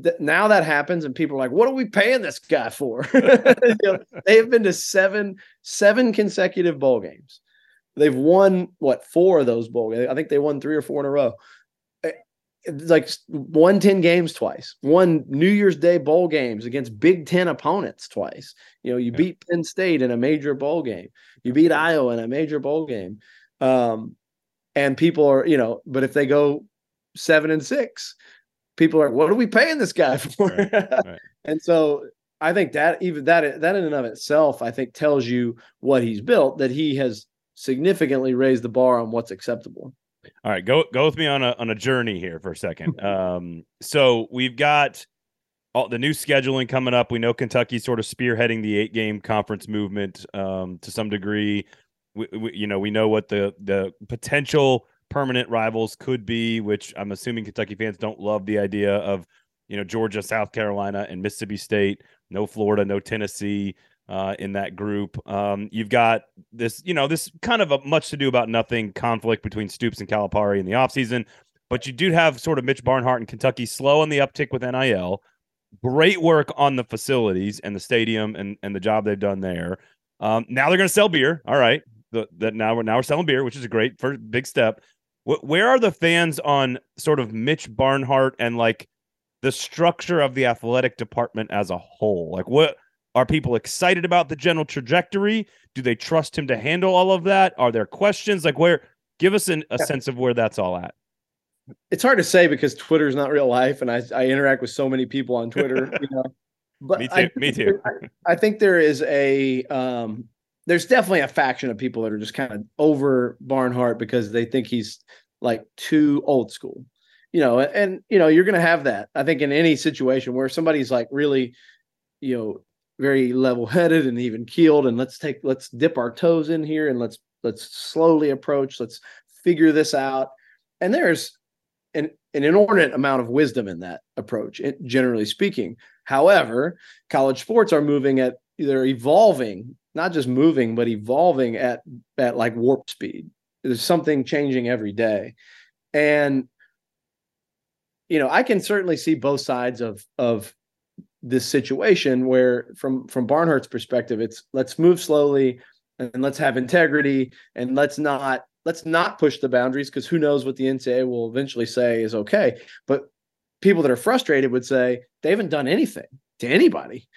C: th- now that happens, and people are like, what are we paying this guy for? you know, they have been to seven, seven consecutive bowl games. They've won what four of those bowl games? I think they won three or four in a row like won 10 games twice, won New Year's Day bowl games against Big Ten opponents twice. You know, you yeah. beat Penn State in a major bowl game, you beat Iowa in a major bowl game. Um, and people are, you know, but if they go seven and six, people are, what are we paying this guy for? Right, right. and so I think that even that that in and of itself, I think tells you what he's built, that he has significantly raise the bar on what's acceptable.
A: All right, go go with me on a on a journey here for a second. Um, so we've got all the new scheduling coming up. We know Kentucky's sort of spearheading the eight game conference movement um, to some degree. We, we, you know, we know what the the potential permanent rivals could be, which I'm assuming Kentucky fans don't love the idea of. You know, Georgia, South Carolina, and Mississippi State. No Florida, no Tennessee uh, in that group. Um, you've got this, you know, this kind of a much to do about nothing conflict between Stoops and Calipari in the offseason. But you do have sort of Mitch Barnhart in Kentucky slow on the uptick with NIL. Great work on the facilities and the stadium and, and the job they've done there. Um, now they're going to sell beer. All right. The, that now we're now we're selling beer, which is a great first big step. Wh- where are the fans on sort of Mitch Barnhart and like the structure of the athletic department as a whole? Like, what are people excited about the general trajectory? Do they trust him to handle all of that? Are there questions? Like, where? Give us an, a
C: Yeah.
A: sense of where that's all at.
C: it's hard to say because Twitter is not real life, and I I interact with so many people on Twitter. you know, but
A: Me too,
C: I,
A: me too.
C: I, I think there is a um, there's definitely a faction of people that are just kind of over Barnhart because they think he's like too old school. You know, and, and you know you're going to have that. I think in any situation where somebody's like really, you know, very level headed and even keeled, and let's take let's dip our toes in here and let's let's slowly approach. Let's figure this out. And there's an, an inordinate amount of wisdom in that approach, generally speaking. However, college sports are moving at they're evolving, not just moving, but evolving at at like warp speed. There's something changing every day. And you know, I can certainly see both sides of of this situation where from from Barnhart's perspective, it's let's move slowly and let's have integrity and let's not let's not push the boundaries because who knows what the NCAA will eventually say is okay. But people that are frustrated would say they haven't done anything to anybody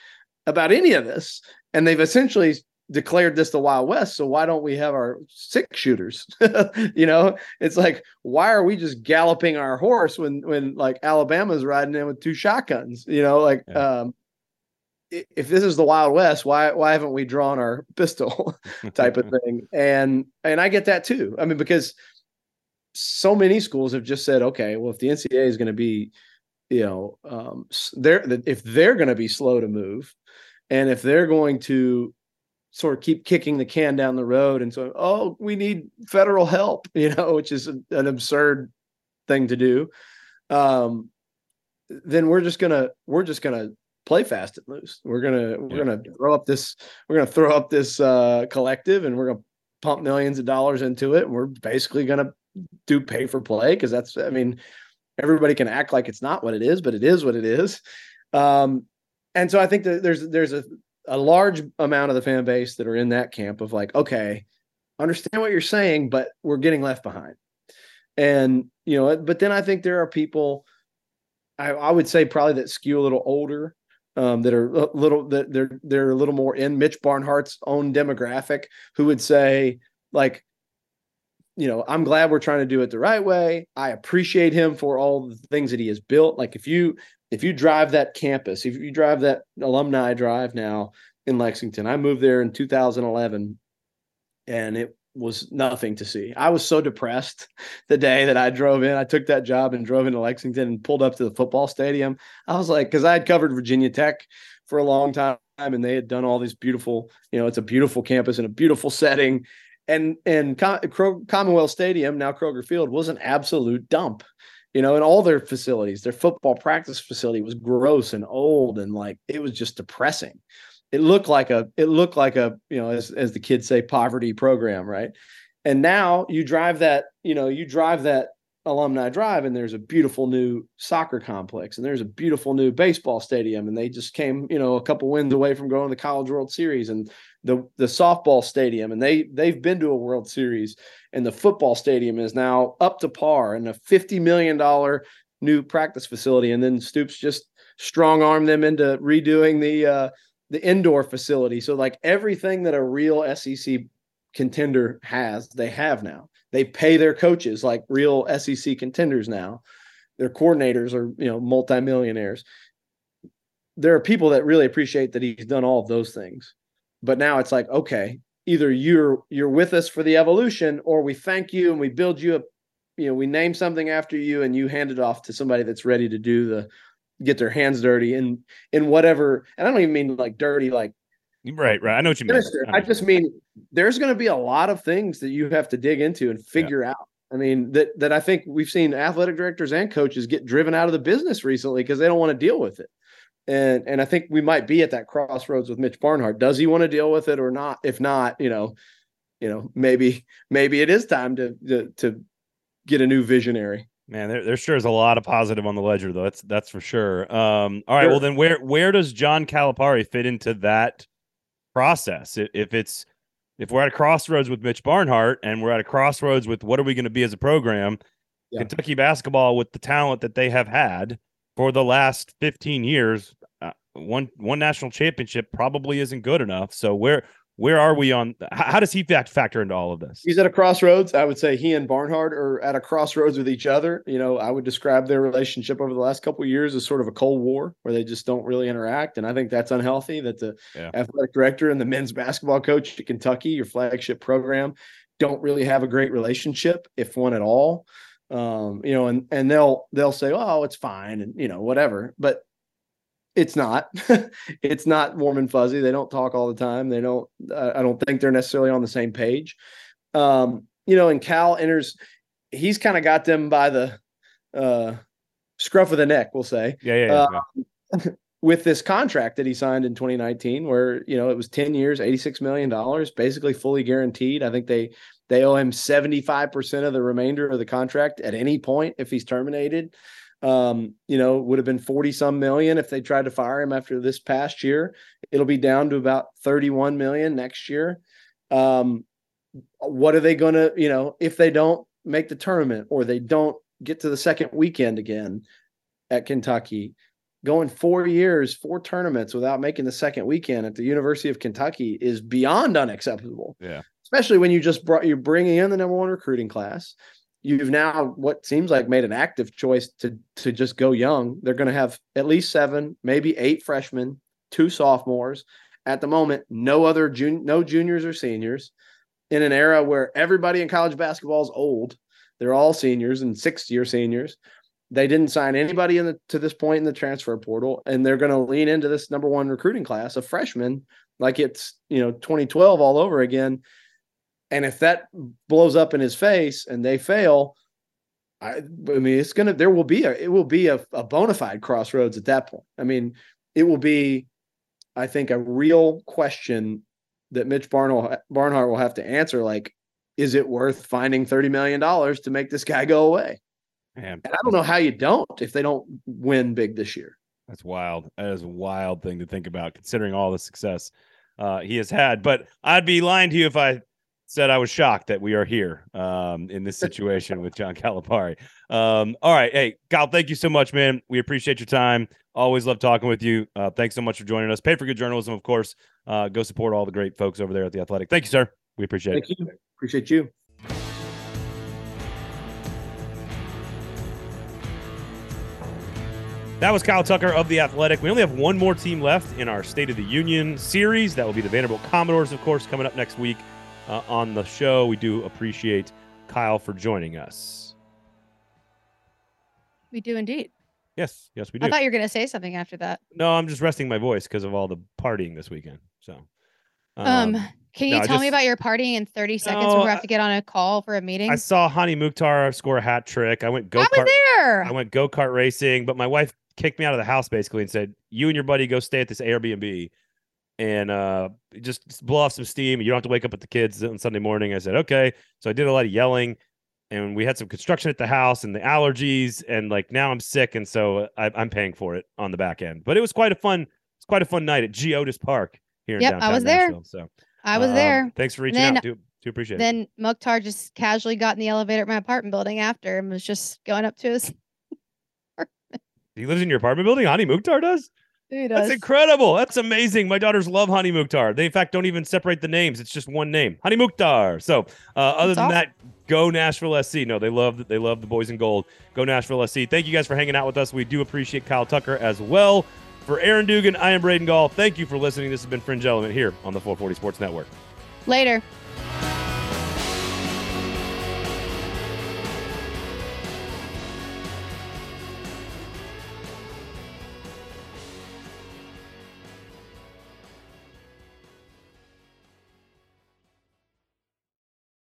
C: about any of this. And they've essentially declared this the Wild West. So why don't we have our six shooters? you know, it's like, why are we just galloping our horse when when like Alabama's riding in with two shotguns? You know, like
A: Yeah.
C: um if this is the Wild West, why why haven't we drawn our pistol type of thing? And and I get that too. I mean, because so many schools have just said, okay, well, if the NCAA is going to be, you know, um, they're if they're going to be slow to move, and if they're going to sort of keep kicking the can down the road and so oh we need federal help you know which is an absurd thing to do. Um then we're just gonna we're just gonna play fast and loose. We're gonna we're
A: Yeah.
C: gonna throw up this we're gonna throw up this uh collective and we're gonna pump millions of dollars into it and we're basically gonna do pay for play because that's i mean everybody can act like it's not what it is but it is what it is. Um and so i think that there's there's a a large amount of the fan base that are in that camp of like, okay, understand what you're saying, but we're getting left behind. And you know, but then I think there are people, I, I would say probably that skew a little older, um, that are a little that they're they're a little more in Mitch Barnhart's own demographic, who would say like, you know, I'm glad we're trying to do it the right way. I appreciate him for all the things that he has built. Like if you if you drive that campus, if you drive that alumni drive now in Lexington, I moved there in 2011 and it was nothing to see. I was so depressed the day that I drove in. I took that job and drove into Lexington and pulled up to the football stadium. I was like, because I had covered Virginia Tech for a long time and they had done all these beautiful, you know, it's a beautiful campus and a beautiful setting. And and Com- Commonwealth Stadium, now Kroger Field, was an absolute dump you know, in all their facilities, their football practice facility was gross and old and like it was just depressing. It looked like a it looked like a, you know, as as the kids say poverty program, right? And now you drive that, you know, you drive that alumni drive and there's a beautiful new soccer complex and there's a beautiful new baseball stadium and they just came, you know, a couple wins away from going to the College World Series and the the softball stadium and they they've been to a World Series and the football stadium is now up to par and a 50 million dollar new practice facility and then Stoops just strong arm them into redoing the uh the indoor facility. So like everything that a real SEC contender has they have now they pay their coaches like real SEC contenders now. Their coordinators are you know multimillionaires. There are people that really appreciate that he's done all of those things. But now it's like okay either you're you're with us for the evolution or we thank you and we build you a you know we name something after you and you hand it off to somebody that's ready to do the get their hands dirty in in whatever and i don't even mean like dirty like
A: Right, right. I know what you mean.
C: Sinister. I just mean there's going to be a lot of things that you have to dig into and figure out. I mean that that I think we've seen athletic directors and coaches get driven out of the business recently because they don't want to deal with it. And and I think we might be at that crossroads with Mitch Barnhart. Does he want to deal with it or not? If not, you know, you know, maybe maybe it is time to to, to get a new visionary.
A: Man, there, there sure is a lot of positive on the ledger, though. That's that's for sure. Um, all right,
C: Sure.
A: well then, where where does John Calipari fit into that process? If it's if we're at a crossroads with Mitch Barnhart and we're at a crossroads with what are we going to be as a program,
C: Yeah.
A: Kentucky basketball with the talent that they have had for the last 15 years, uh, one one national championship probably isn't good enough. So where where are we on? How does he fact factor into all of this?
C: He's at a crossroads. I would say he and Barnhart are at a crossroads with each other. You know, I would describe their relationship over the last couple of years as sort of a cold war where they just don't really interact. And I think that's unhealthy that the
A: Yeah.
C: athletic director and the men's basketball coach at Kentucky, your flagship program, don't really have a great relationship, if one at all. Um, you know, and and they'll they'll say, oh, it's fine, and you know, whatever. But it's not. it's not warm and fuzzy. They don't talk all the time. They don't. I I don't think they're necessarily on the same page. Um, you know, and Cal enters. He's kind of got them by the uh, scruff of the neck. We'll say
A: Yeah, yeah, yeah.
C: Uh,
A: yeah.
C: with this contract that he signed in 2019, where you know it was 10 years, 86 million dollars, basically fully guaranteed. I think they they owe him 75 percent of the remainder of the contract at any point if he's terminated. Um, you know, would have been 40 some million if they tried to fire him after this past year. It'll be down to about 31 million next year. Um, what are they going to, you know, if they don't make the tournament or they don't get to the second weekend again at Kentucky, going four years, four tournaments without making the second weekend at the University of Kentucky is beyond unacceptable.
A: Yeah.
C: Especially when you just brought you're bringing in the number one recruiting class. You've now what seems like made an active choice to to just go young. They're going to have at least seven, maybe eight freshmen, two sophomores. At the moment, no other jun- no juniors or seniors. In an era where everybody in college basketball is old, they're all seniors and sixth year seniors they didn't sign anybody in the to this point in the transfer portal and they're going to lean into this number one recruiting class of freshmen like it's you know 2012 all over again and if that blows up in his face and they fail i, I mean it's going to there will be a it will be a, a bona fide crossroads at that point i mean it will be i think a real question that mitch barnhart, barnhart will have to answer like is it worth finding 30 million dollars to make this guy go away
A: Man,
C: and I don't know how you don't if they don't win big this year.
A: That's wild. That is a wild thing to think about, considering all the success uh, he has had. But I'd be lying to you if I said I was shocked that we are here um, in this situation with John Calipari. Um, all right, hey, Kyle, thank you so much, man. We appreciate your time. Always love talking with you. Uh, thanks so much for joining us. Pay for good journalism, of course. Uh, go support all the great folks over there at the Athletic. Thank you, sir. We appreciate it.
C: Thank
A: it.
C: you. Appreciate you.
A: That was Kyle Tucker of The Athletic. We only have one more team left in our State of the Union series. That will be the Vanderbilt Commodores, of course, coming up next week uh, on the show. We do appreciate Kyle for joining us.
B: We do indeed.
A: Yes, yes, we do.
B: I thought you were going to say something after that.
A: no, I'm just resting my voice because of all the partying this weekend. So,
B: Um, can you
A: no,
B: tell me about your partying in 30 seconds
A: No,
B: we have to get on a call for a meeting?
A: I saw Hani Mukhtar score a hat trick. I went go kart.
B: there.
A: I went go kart racing, but my wife kicked me out of the house basically and said, "You and your buddy go stay at this Airbnb and uh, just blow off some steam. You don't have to wake up with the kids on Sunday morning." I said, "Okay." So I did a lot of yelling, and we had some construction at the house and the allergies, and like now I'm sick, and so I, I'm paying for it on the back end. But it was quite a fun, it's quite a fun night at Geodis Park here in
B: Yep, I was there.
A: So
B: I was
A: um,
B: there.
A: Thanks for reaching
B: Then-
A: out. Do do appreciate it.
B: Then Mukhtar just casually got in the elevator at my apartment building after and was just going up to his. Apartment.
A: He lives in your apartment building. Hani Mukhtar does.
B: He
A: That's incredible. That's amazing. My daughters love Hani Mukhtar. They, in fact, don't even separate the names. It's just one name, Hani Mukhtar. So, uh, other than
B: awesome.
A: that, go Nashville SC. No, they love they love the boys in gold. Go Nashville SC. Thank you guys for hanging out with us. We do appreciate Kyle Tucker as well. For Erin Dugan, I am Braden Gall. Thank you for listening. This has been Fringe Element here on the 440 Sports Network.
B: Later.